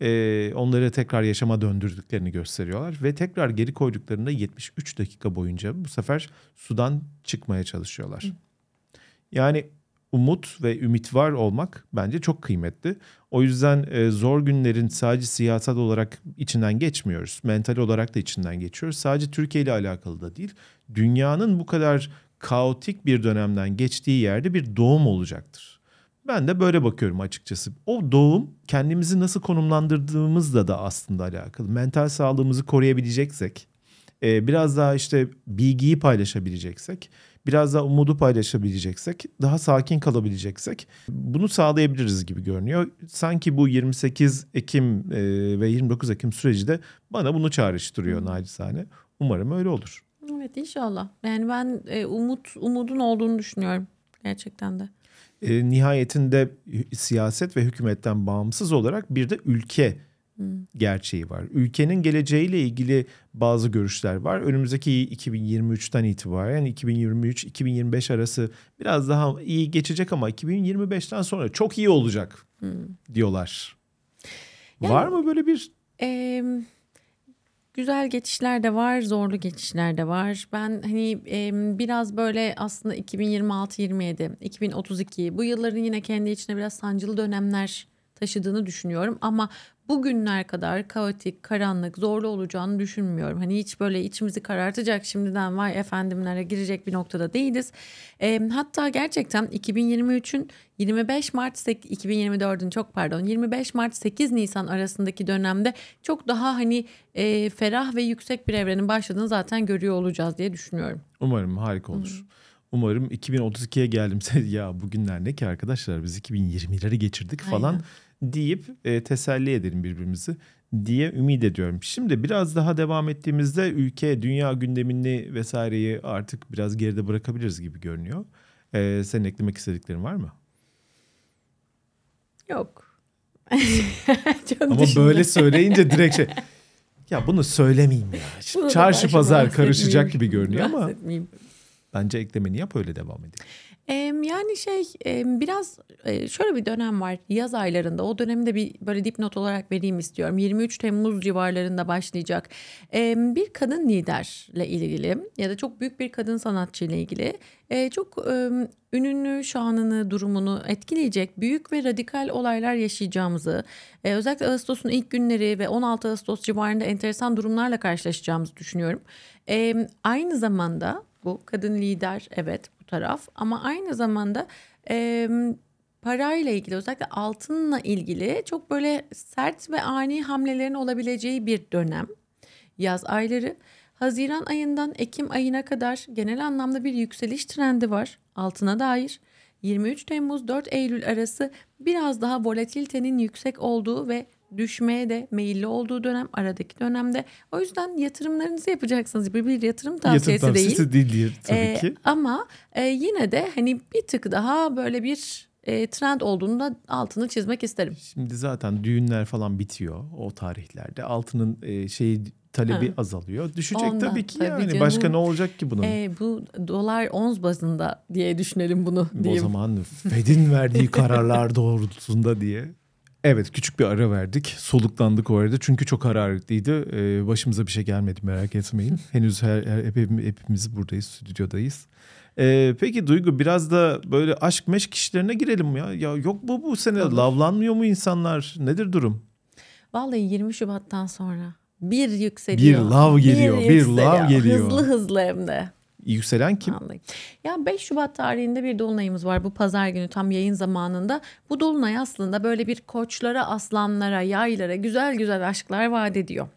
Ee, onları tekrar yaşama döndürdüklerini gösteriyorlar. Ve tekrar geri koyduklarında 73 dakika boyunca bu sefer sudan çıkmaya çalışıyorlar. Yani umut ve ümit var olmak bence çok kıymetli. O yüzden e, zor günlerin sadece siyasal olarak içinden geçmiyoruz. Mental olarak da içinden geçiyoruz. Sadece Türkiye ile alakalı da değil. Dünyanın bu kadar kaotik bir dönemden geçtiği yerde bir doğum olacaktır. Ben de böyle bakıyorum açıkçası. O doğum kendimizi nasıl konumlandırdığımızla da aslında alakalı. Mental sağlığımızı koruyabileceksek, e, biraz daha işte bilgiyi paylaşabileceksek, biraz daha umudu paylaşabileceksek, daha sakin kalabileceksek bunu sağlayabiliriz gibi görünüyor. Sanki bu 28 Ekim e, ve 29 Ekim süreci de bana bunu çağrıştırıyor naçizane. Umarım öyle olur.
Evet inşallah. Yani ben e, umut umudun olduğunu düşünüyorum gerçekten de.
E, nihayetinde siyaset ve hükümetten bağımsız olarak bir de ülke gerçeği var. Ülkenin geleceğiyle ilgili bazı görüşler var. Önümüzdeki 2023'ten itibaren 2023-2025 arası biraz daha iyi geçecek ama 2025'ten sonra çok iyi olacak diyorlar. var mı böyle bir
Ee, güzel geçişler de var, zorlu geçişler de var. Ben hani e, biraz böyle aslında 2026-27, 2032 bu yılların yine kendi içine biraz sancılı dönemler taşıdığını düşünüyorum. Ama bugünler kadar kaotik, karanlık, zorlu olacağını düşünmüyorum. Hani hiç böyle içimizi karartacak şimdiden vay efendimlere girecek bir noktada değiliz. Ee, hatta gerçekten 2023'ün 25 Mart sek- 2024'ün çok pardon 25 Mart 8 Nisan arasındaki dönemde çok daha hani e, ferah ve yüksek bir evrenin başladığını zaten görüyor olacağız diye düşünüyorum.
Umarım harika olur. Umarım 2032'ye geldim. ya bugünler ne ki arkadaşlar biz 2020'leri geçirdik falan
Aynen.
Deyip e, teselli edelim birbirimizi diye ümit ediyorum. Şimdi biraz daha devam ettiğimizde ülke, dünya gündemini vesaireyi artık biraz geride bırakabiliriz gibi görünüyor. E, senin eklemek istediklerin var mı?
Yok. Çok
Ama
dışında.
böyle söyleyince direkt şey ya bunu söylemeyeyim ya. Şimdi çarşı pazar karışacak gibi görünüyor ama bence eklemeni yap öyle devam edelim.
Yani şey biraz e, şöyle bir dönem var yaz aylarında. O dönemi de bir böyle dipnot olarak vereyim istiyorum. 23 Temmuz civarlarında başlayacak. Bir kadın liderle ilgili ya da çok büyük bir kadın sanatçı ile ilgili e, çok ününü şanını durumunu etkileyecek büyük ve radikal olaylar yaşayacağımızı e, özellikle Ağustos'un ilk günleri ve 16 Ağustos civarında enteresan durumlarla karşılaşacağımızı düşünüyorum. Aynı zamanda bu kadın lider evet taraf ama aynı zamanda e, parayla ilgili özellikle altınla ilgili çok böyle sert ve ani hamlelerin olabileceği bir dönem yaz ayları. Haziran ayından Ekim ayına kadar genel anlamda bir yükseliş trendi var altına dair. 23 Temmuz 4 Eylül arası biraz daha volatilitenin yüksek olduğu ve düşmeye de meyilli olduğu dönem aradaki dönemde. O yüzden yatırımlarınızı yapacaksınız. Bir, bir yatırım tavsiyesi
Yatırım
değil.
tavsiyesi değildir tabii
Ee,
ki.
Ama e, yine de hani bir tık daha böyle bir e, trend olduğunu da altını çizmek isterim.
Şimdi zaten düğünler falan bitiyor o tarihlerde. Altının e, şeyi talebi
Ha.
azalıyor. Düşecek
Ondan,
tabii ki
tabii
yani.
canım.
Başka ne olacak ki bunun?
E, bu dolar ons bazında diye düşünelim bunu
o
diyeyim.
zaman Fed'in verdiği kararlar doğrultusunda diye. Evet küçük bir ara verdik. Soluklandık o arada. Çünkü çok hararetliydi. Ee, başımıza bir şey gelmedi merak etmeyin. Henüz her, her- hep- hepimiz buradayız, stüdyodayız. Ee, peki Duygu biraz da böyle aşk meşk işlerine girelim ya. Ya yok mu bu sene
Olur.
lavlanmıyor mu insanlar? Nedir durum?
Vallahi 20 Şubat'tan sonra bir
Bir
yükseliyor.
lav geliyor, bir,
yükseliyor.
lav geliyor.
Hızlı hızlı hem de.
Yükselen kim?
Vallahi. Ya 5 Şubat tarihinde bir dolunayımız var bu pazar günü tam yayın zamanında. Bu dolunay aslında böyle bir koçlara, aslanlara, yaylara güzel güzel aşklar vaat ediyor.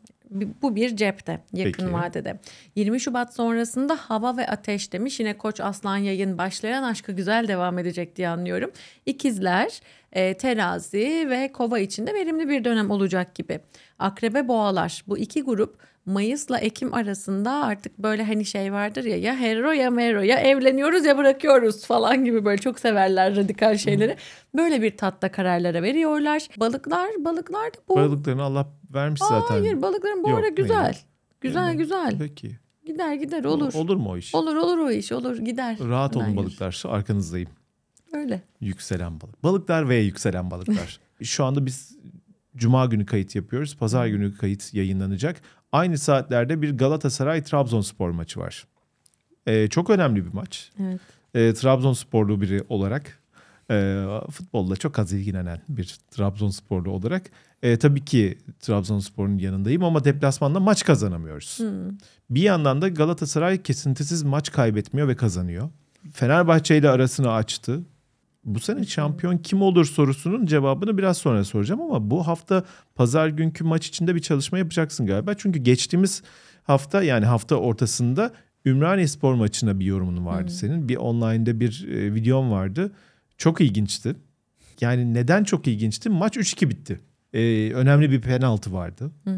Bu bir cepte yakın
Peki.
vadede. 20 Şubat sonrasında hava ve ateş demiş. Yine koç aslan yayın başlayan aşkı güzel devam edecek diye anlıyorum. İkizler, e, terazi ve kova içinde verimli bir dönem olacak gibi. Akrebe boğalar bu iki grup Mayıs'la Ekim arasında artık böyle hani şey vardır ya ya hero ya mero ya evleniyoruz ya bırakıyoruz falan gibi böyle çok severler radikal şeyleri. Böyle bir tatta kararlara veriyorlar. Balıklar balıklar da bu.
Balıklarını Allah vermiş zaten.
Hayır balıkların bu
Yok,
ara güzel.
hayır.
Güzel
Yani,
güzel.
Peki.
Gider gider olur.
Olur mu o iş?
Olur olur o iş olur gider.
Rahat olun
Hayır.
balıklar. Arkanızdayım.
Öyle.
Yükselen balık. Balıklar ve yükselen balıklar. Şu anda biz Cuma günü kayıt yapıyoruz. Pazar günü kayıt yayınlanacak. Aynı saatlerde bir Galatasaray Trabzonspor maçı var. Ee, çok önemli bir maç.
Evet.
Ee, Trabzonsporlu biri olarak e, futbolla çok az ilgilenen bir Trabzonsporlu olarak e, tabii ki Trabzonspor'un yanındayım ama deplasmanda maç kazanamıyoruz.
Hmm.
Bir yandan da Galatasaray kesintisiz maç kaybetmiyor ve kazanıyor. Fenerbahçe ile arasını açtı. Bu sene şampiyon kim olur sorusunun cevabını biraz sonra soracağım ama bu hafta pazar günkü maç içinde bir çalışma yapacaksın galiba. Çünkü geçtiğimiz hafta yani hafta ortasında Ümraniye Spor maçına bir yorumun vardı senin. Bir online'da bir e, videon vardı. Çok ilginçti. Yani neden çok ilginçti? Maç 3-2 bitti. E, önemli bir penaltı vardı.
Hmm.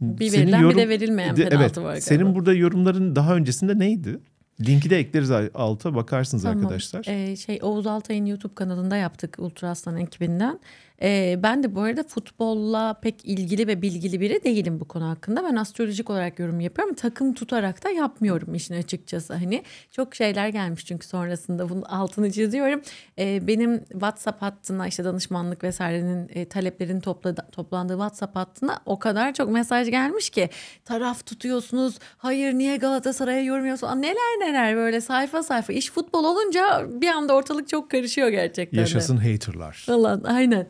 Bir
Senin
verilen
yorum-
bir de verilmeyen penaltı
evet,
var galiba.
Senin burada yorumların daha öncesinde neydi? Linki de ekleriz alta bakarsınız
Tamam.
arkadaşlar.
Ee, şey Oğuz Altay'ın YouTube kanalında yaptık Ultra Aslan ekibinden. Ee, ben de bu arada futbolla pek ilgili ve bilgili biri değilim bu konu hakkında. Ben astrolojik olarak yorum yapıyorum. Takım tutarak da yapmıyorum işin açıkçası. Hani çok şeyler gelmiş çünkü sonrasında bunun altını çiziyorum. Ee, benim WhatsApp hattına işte danışmanlık vesairenin e, taleplerin topladı, toplandığı WhatsApp hattına o kadar çok mesaj gelmiş ki taraf tutuyorsunuz. Hayır niye Galatasaray'a yorum yapıyorsunuz? Neler neler böyle sayfa sayfa. İş futbol olunca bir anda ortalık çok karışıyor gerçekten de.
Yaşasın haterlar.
Falan aynen.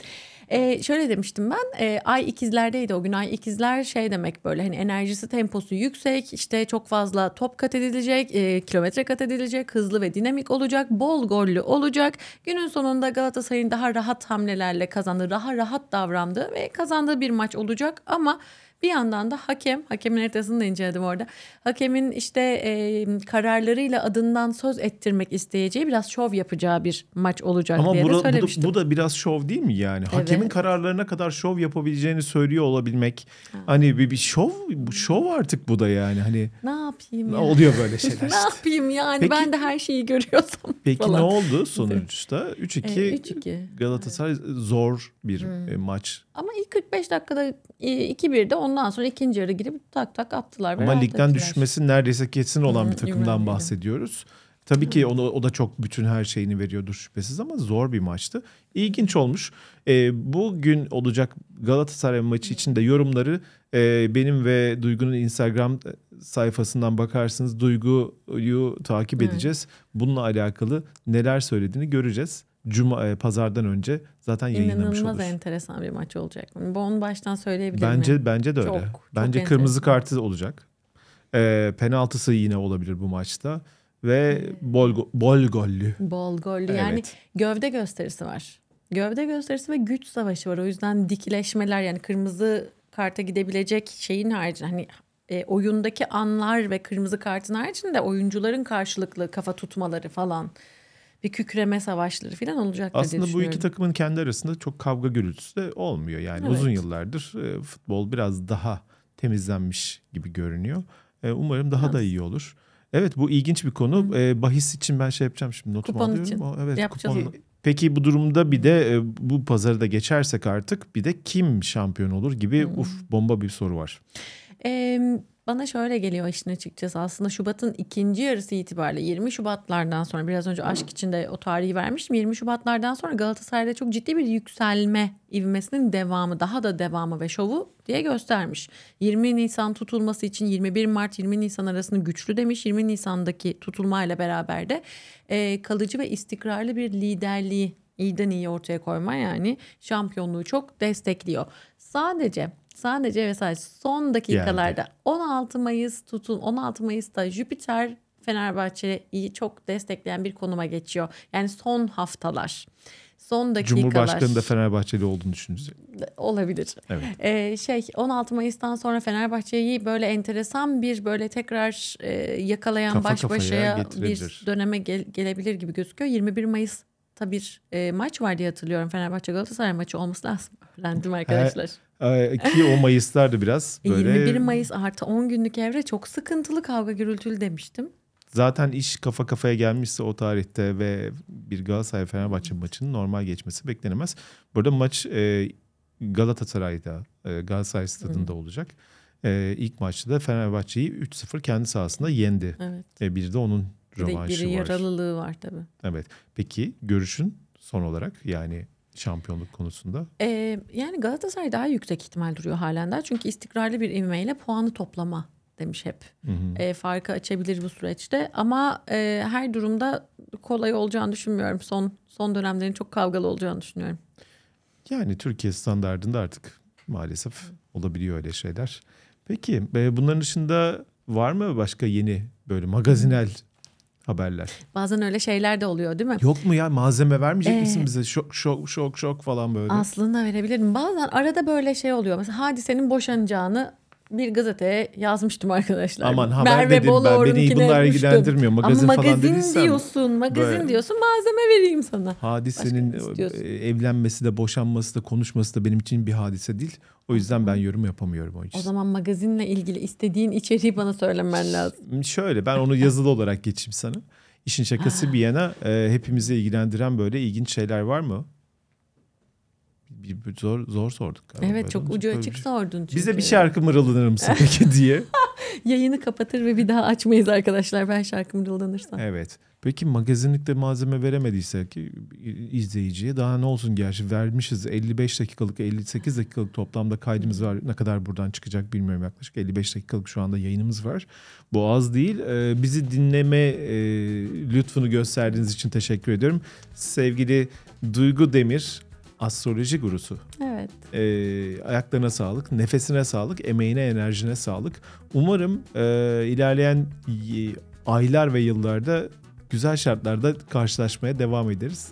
Ee, şöyle demiştim ben e, ay ikizlerdeydi o gün. Ay ikizler şey demek böyle hani enerjisi temposu yüksek işte çok fazla top kat edilecek e, kilometre kat edilecek hızlı ve dinamik olacak bol gollü olacak. Günün sonunda Galatasaray'ın daha rahat hamlelerle kazandığı daha rahat davrandığı ve kazandığı bir maç olacak. Ama bir yandan da hakem, hakemin haritasını da inceledim orada. Hakemin işte e, kararlarıyla adından söz ettirmek isteyeceği biraz şov yapacağı bir maç olacak
Ama
diye
bu
de
da, bu,
söylemiştim.
da, bu da biraz şov değil mi yani? Hakemin
Evet.
kararlarına kadar şov yapabileceğini söylüyor olabilmek. Hani bir, bir şov, şov artık bu da yani. Hani
Ne yapayım ya?
oluyor böyle şeyler
ne yapayım yani
Peki-
ben de her şeyi görüyorsam
Peki
falan.
ne oldu sonuçta? 3-2
Ee, 3-2.
Galatasaray zor bir e, maç.
Ama ilk 45 dakikada e, 2-1'de ondan sonra ikinci yarı girip tak tak attılar.
Ama ligden
ettiler.
düşmesi neredeyse kesin olan
Hı,
bir takımdan
Ümraniye'de.
bahsediyoruz. Tabii ki onu, o da çok bütün her şeyini veriyordur şüphesiz ama zor bir maçtı. İlginç olmuş. Ee, bugün olacak Galatasaray maçı için de yorumları e, benim ve Duygu'nun Instagram sayfasından bakarsınız. Duygu'yu takip edeceğiz. Bununla alakalı neler söylediğini göreceğiz. Cuma e, pazardan önce zaten yayınlamış
İnanılmaz
olur.
enteresan bir maç olacak. Bu onu baştan söyleyebilirim.
Bence
yani.
bence de öyle.
Çok, çok
bence kırmızı
enteresan.
kartı olacak. Ee, penaltısı yine olabilir bu maçta ve bol bol gollü.
Bol gollü yani
Evet.
gövde gösterisi var. Gövde gösterisi ve güç savaşı var. O yüzden dikileşmeler yani kırmızı karta gidebilecek şeyin haricinde hani e, oyundaki anlar ve kırmızı kartın haricinde oyuncuların karşılıklı kafa tutmaları falan bir kükreme savaşları falan diye
Aslında bu iki takımın kendi arasında çok kavga gürültüsü de olmuyor. Yani
Evet.
uzun yıllardır e, futbol biraz daha temizlenmiş gibi görünüyor. E, umarım daha da iyi olur. Evet bu ilginç bir konu. E, bahis için ben şey yapacağım şimdi notumu
Kupon
alıyorum.
için.
O, evet
Yapacağız
kupon-. Peki bu durumda bir de bu pazarı da geçersek artık bir de kim şampiyon olur gibi uf bomba bir soru var.
Ee, bana şöyle geliyor işin açıkçası aslında Şubat'ın ikinci yarısı itibariyle 20 Şubatlardan sonra biraz önce aşk içinde o tarihi vermiştim 20 Şubatlardan sonra Galatasaray'da çok ciddi bir yükselme ivmesinin devamı daha da devamı ve şovu diye göstermiş. 20 Nisan tutulması için 21 Mart 20 Nisan arasını güçlü demiş 20 Nisan'daki tutulmayla beraber de e, kalıcı ve istikrarlı bir liderliği iyiden iyi ortaya koyma yani şampiyonluğu çok destekliyor. Sadece sadece ve sadece son dakikalarda 16 Mayıs tutun 16 Mayıs'ta Jüpiter Fenerbahçe'yi çok destekleyen bir konuma geçiyor. Yani son haftalar. Son dakikalar
Cumhurbaşkanı da Fenerbahçeli olduğunu düşünecek.
olabilir.
Evet.
Ee, şey 16 Mayıs'tan sonra Fenerbahçe'yi böyle enteresan bir böyle tekrar e, yakalayan
Kafa
baş başaya bir döneme gel- gelebilir gibi gözüküyor. 21 Mayıs'ta bir e, maç var diye hatırlıyorum. Fenerbahçe Galatasaray maçı olması lazım. Öğrendim arkadaşlar.
Ee, ki o Mayıs'lar da biraz
E,
böyle
21 Mayıs artı 10 günlük evre çok sıkıntılı kavga gürültülü demiştim.
zaten iş kafa kafaya gelmişse o tarihte ve bir Galatasaray Fenerbahçe maçının normal geçmesi beklenemez. Burada maç e, Galatasaray'da e, Galatasaray stadında olacak. E, ilk maçta da Fenerbahçe'yi 3-0 kendi sahasında yendi.
Evet.
E, bir de onun
Bir de
rövanşı
biri
var.
yaralılığı var tabii.
Evet. Peki görüşün son olarak yani şampiyonluk konusunda?
Ee, yani Galatasaray daha yüksek ihtimal duruyor halen daha. Çünkü istikrarlı bir ivmeyle puanı toplama demiş hep.
Hı hı.
E, farkı açabilir bu süreçte. Ama e, her durumda kolay olacağını düşünmüyorum. Son son dönemlerin çok kavgalı olacağını düşünüyorum.
Yani Türkiye standartında artık maalesef olabiliyor öyle şeyler. Peki e, bunların dışında var mı başka yeni böyle magazinel haberler?
Bazen öyle şeyler de oluyor değil mi?
Yok mu ya malzeme vermeyecek
Ee,
misin bize? Şok şok şok şok falan böyle.
Aslında verebilirim. Bazen arada böyle şey oluyor. Mesela hadisenin boşanacağını bir gazeteye yazmıştım arkadaşlar.
Aman haber
Merve
dedim ben. Beni bunlar ilgilendirmiyor. Magazin
Ama
falan
magazin
dediysem
diyorsun, magazin
böyle-
diyorsun malzeme vereyim sana.
Hadisenin e, evlenmesi de boşanması da konuşması da benim için bir hadise değil. O yüzden ben yorum yapamıyorum o
O
için.
zaman magazinle ilgili istediğin içeriği bana söylemen lazım.
Şöyle ben onu yazılı olarak geçeyim sana. İşin şakası bir yana e, hepimizi ilgilendiren böyle ilginç şeyler var mı? Bir, bir zor zor sorduk. galiba.
Evet
Böyle
çok ucu
böyle
açık
bir-
sordun çünkü.
Bize bir şarkı mırıldanır mısın peki diye.
Yayını kapatır ve bir daha açmayız arkadaşlar ben şarkımı dolanırsam.
Evet. Peki magazinlikte malzeme veremediyse ki izleyiciye daha ne olsun gerçi vermişiz 55 dakikalık 58 dakikalık toplamda kaydımız var. Ne kadar buradan çıkacak bilmiyorum yaklaşık 55 dakikalık şu anda yayınımız var. Bu az değil. Ee, bizi dinleme e, lütfunu gösterdiğiniz için teşekkür ediyorum. Sevgili Duygu Demir astroloji gurusu.
Evet.
E, ayaklarına sağlık, nefesine sağlık, emeğine, enerjine sağlık. Umarım e, ilerleyen aylar ve yıllarda güzel şartlarda karşılaşmaya devam ederiz.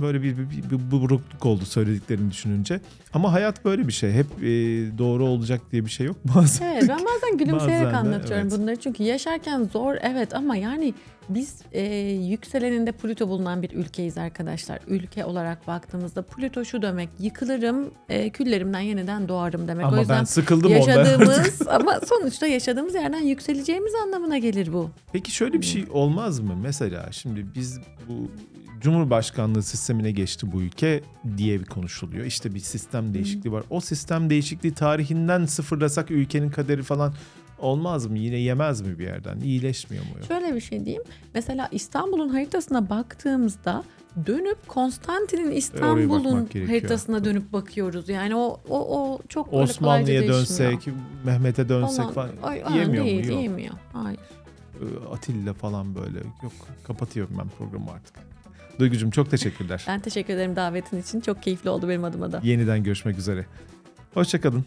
Böyle bir, bir, bir, bir burukluk oldu söylediklerini düşününce. Ama hayat böyle bir şey. Hep e, doğru olacak diye bir şey yok. Bazen
Evet ben bazen gülümseyerek
Bazen de,
anlatıyorum
evet.
bunları. Çünkü yaşarken zor evet ama yani biz e, yükseleninde Plüto bulunan bir ülkeyiz arkadaşlar. Ülke olarak baktığımızda Plüto şu demek yıkılırım e, küllerimden yeniden doğarım demek. o
ama
yüzden
ben sıkıldım
yaşadığımız ama sonuçta yaşadığımız yerden yükseleceğimiz anlamına gelir bu.
Peki şöyle bir şey olmaz mı? Mesela şimdi biz bu Cumhurbaşkanlığı sistemine geçti bu ülke diye bir konuşuluyor. İşte bir sistem değişikliği var. O sistem değişikliği tarihinden sıfırlasak ülkenin kaderi falan olmaz mı? Yine yemez mi bir yerden? İyileşmiyor mu?
Şöyle bir şey diyeyim. Mesela İstanbul'un haritasına baktığımızda dönüp Konstantin'in İstanbul'un haritasına dönüp bakıyoruz. Yani o o o çok
Osmanlı'ya dönsek, Mehmet'e dönsek
Falan-
falan
Ay, ay,
yemiyor
değil,
mu? Yok.
Yemiyor. Hayır.
Atilla falan böyle. Yok kapatıyorum ben programı artık. Duygucuğum çok teşekkürler.
Ben teşekkür ederim davetin için. Çok keyifli oldu benim adıma da.
Yeniden görüşmek üzere. Hoşçakalın.